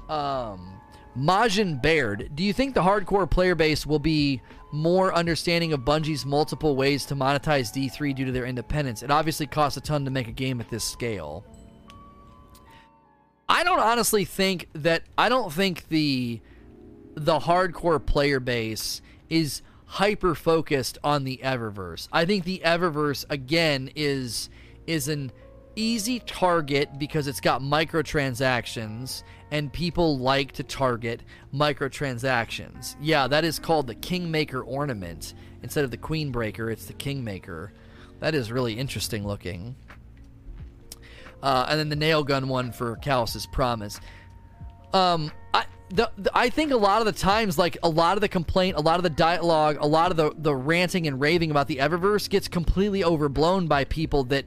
um, Majin Baird, do you think the hardcore player base will be more understanding of Bungie's multiple ways to monetize D3 due to their independence? It obviously costs a ton to make a game at this scale. I don't honestly think that I don't think the the hardcore player base is hyper focused on the Eververse. I think the Eververse again is is an easy target because it's got microtransactions and people like to target microtransactions. Yeah, that is called the Kingmaker ornament. Instead of the Queenbreaker, it's the Kingmaker. That is really interesting looking. Uh, and then the nail gun one for Calus's Promise. Um, I, the, the, I think a lot of the times, like a lot of the complaint, a lot of the dialogue, a lot of the, the ranting and raving about the Eververse gets completely overblown by people that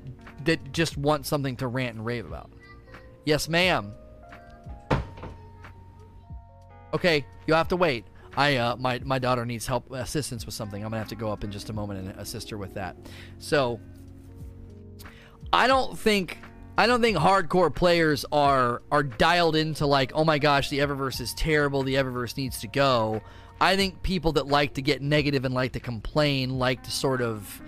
that just want something to rant and rave about. Yes, ma'am. Okay, you have to wait. I uh, my my daughter needs help assistance with something. I'm gonna have to go up in just a moment and assist her with that. So I don't think I don't think hardcore players are are dialed into like, oh my gosh, the Eververse is terrible. The Eververse needs to go. I think people that like to get negative and like to complain, like to sort of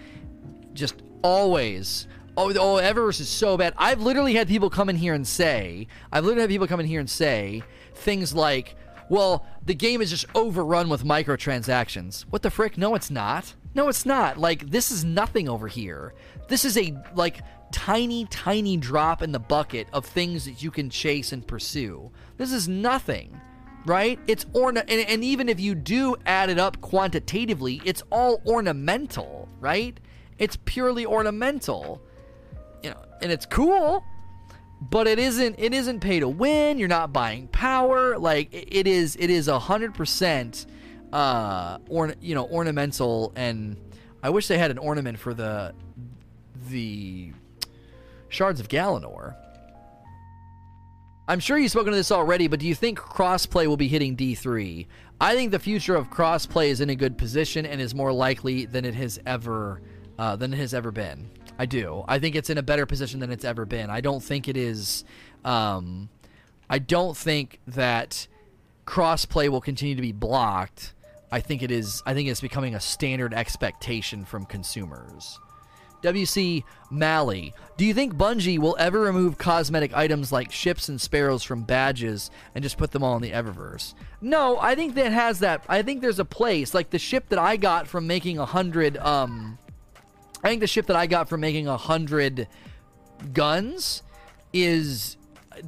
just always oh, oh, Eververse is so bad. I've literally had people come in here and say, I've literally had people come in here and say things like, well, the game is just overrun with microtransactions. What the frick? No, it's not. No, it's not. Like, this is nothing over here. This is a, like, tiny, tiny drop in the bucket of things that you can chase and pursue. This is nothing, right? It's orna, and, and even if you do add it up quantitatively, it's all ornamental, right? It's purely ornamental you know, and it's cool, but it isn't it isn't pay to win. You're not buying power. Like it is it is a hundred percent uh or you know ornamental and I wish they had an ornament for the the shards of Galanor. I'm sure you've spoken to this already, but do you think crossplay will be hitting D3? I think the future of crossplay is in a good position and is more likely than it has ever uh, than it has ever been. I do. I think it's in a better position than it's ever been. I don't think it is. Um, I don't think that crossplay will continue to be blocked. I think it is. I think it's becoming a standard expectation from consumers. WC Malley, do you think Bungie will ever remove cosmetic items like ships and sparrows from badges and just put them all in the Eververse? No, I think that has that. I think there's a place like the ship that I got from making a hundred um, I think the ship that I got from making a hundred guns is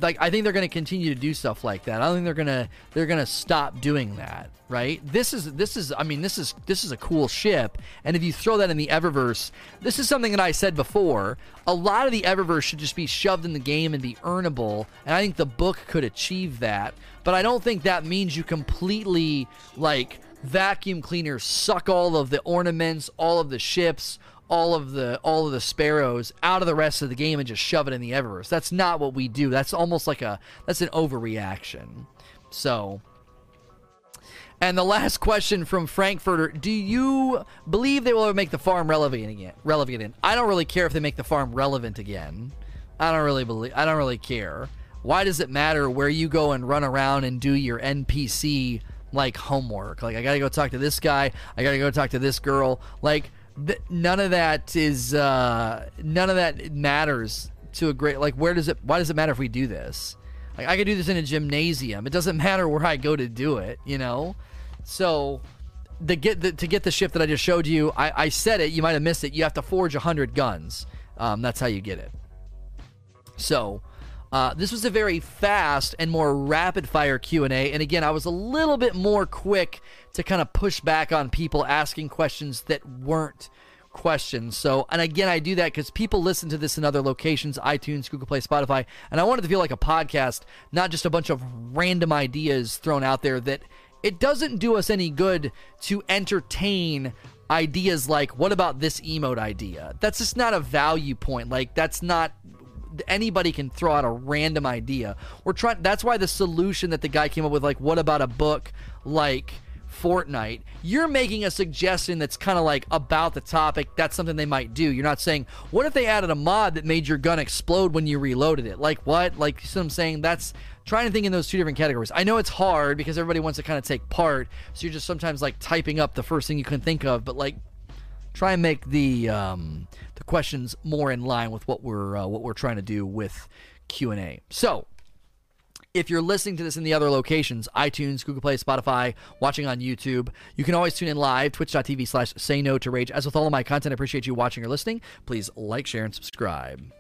like I think they're going to continue to do stuff like that. I don't think they're gonna they're gonna stop doing that. Right? This is this is I mean this is this is a cool ship, and if you throw that in the Eververse, this is something that I said before. A lot of the Eververse should just be shoved in the game and be earnable, and I think the book could achieve that. But I don't think that means you completely like vacuum cleaners suck all of the ornaments, all of the ships, all of the all of the sparrows out of the rest of the game and just shove it in the Eververse. That's not what we do. That's almost like a that's an overreaction. So and the last question from Frankfurter: Do you believe they will ever make the farm relevant again? Relevant again? I don't really care if they make the farm relevant again. I don't really believe. I don't really care. Why does it matter where you go and run around and do your NPC like homework? Like I gotta go talk to this guy. I gotta go talk to this girl. Like th- none of that is. Uh, none of that matters to a great. Like where does it? Why does it matter if we do this? Like I could do this in a gymnasium. It doesn't (laughs) matter where I go to do it. You know. So the get the, to get the shift that I just showed you, I, I said it. You might have missed it. You have to forge hundred guns. Um, that's how you get it. So. Uh, this was a very fast and more rapid fire q&a and again i was a little bit more quick to kind of push back on people asking questions that weren't questions. So and again i do that because people listen to this in other locations itunes google play spotify and i want it to feel like a podcast not just a bunch of random ideas thrown out there that it doesn't do us any good to entertain ideas like what about this emote idea? That's just not a value point. Like that's not anybody can throw out a random idea. We're trying that's why the solution that the guy came up with like what about a book? Like Fortnite, you're making a suggestion that's kind of like about the topic. That's something they might do. You're not saying, what if they added a mod that made your gun explode when you reloaded it? Like what? Like, you see what I'm saying? That's trying to think in those two different categories. I know it's hard because everybody wants to kind of take part, so you're just sometimes like typing up the first thing you can think of, but like try and make the um, the questions more in line with what we're uh, what we're trying to do with Q and A. So. If you're listening to this in the other locations, iTunes, Google Play, Spotify, watching on YouTube, you can always tune in live, twitch.tv slash say no to rage. As with all of my content, I appreciate you watching or listening. Please like, share, and subscribe.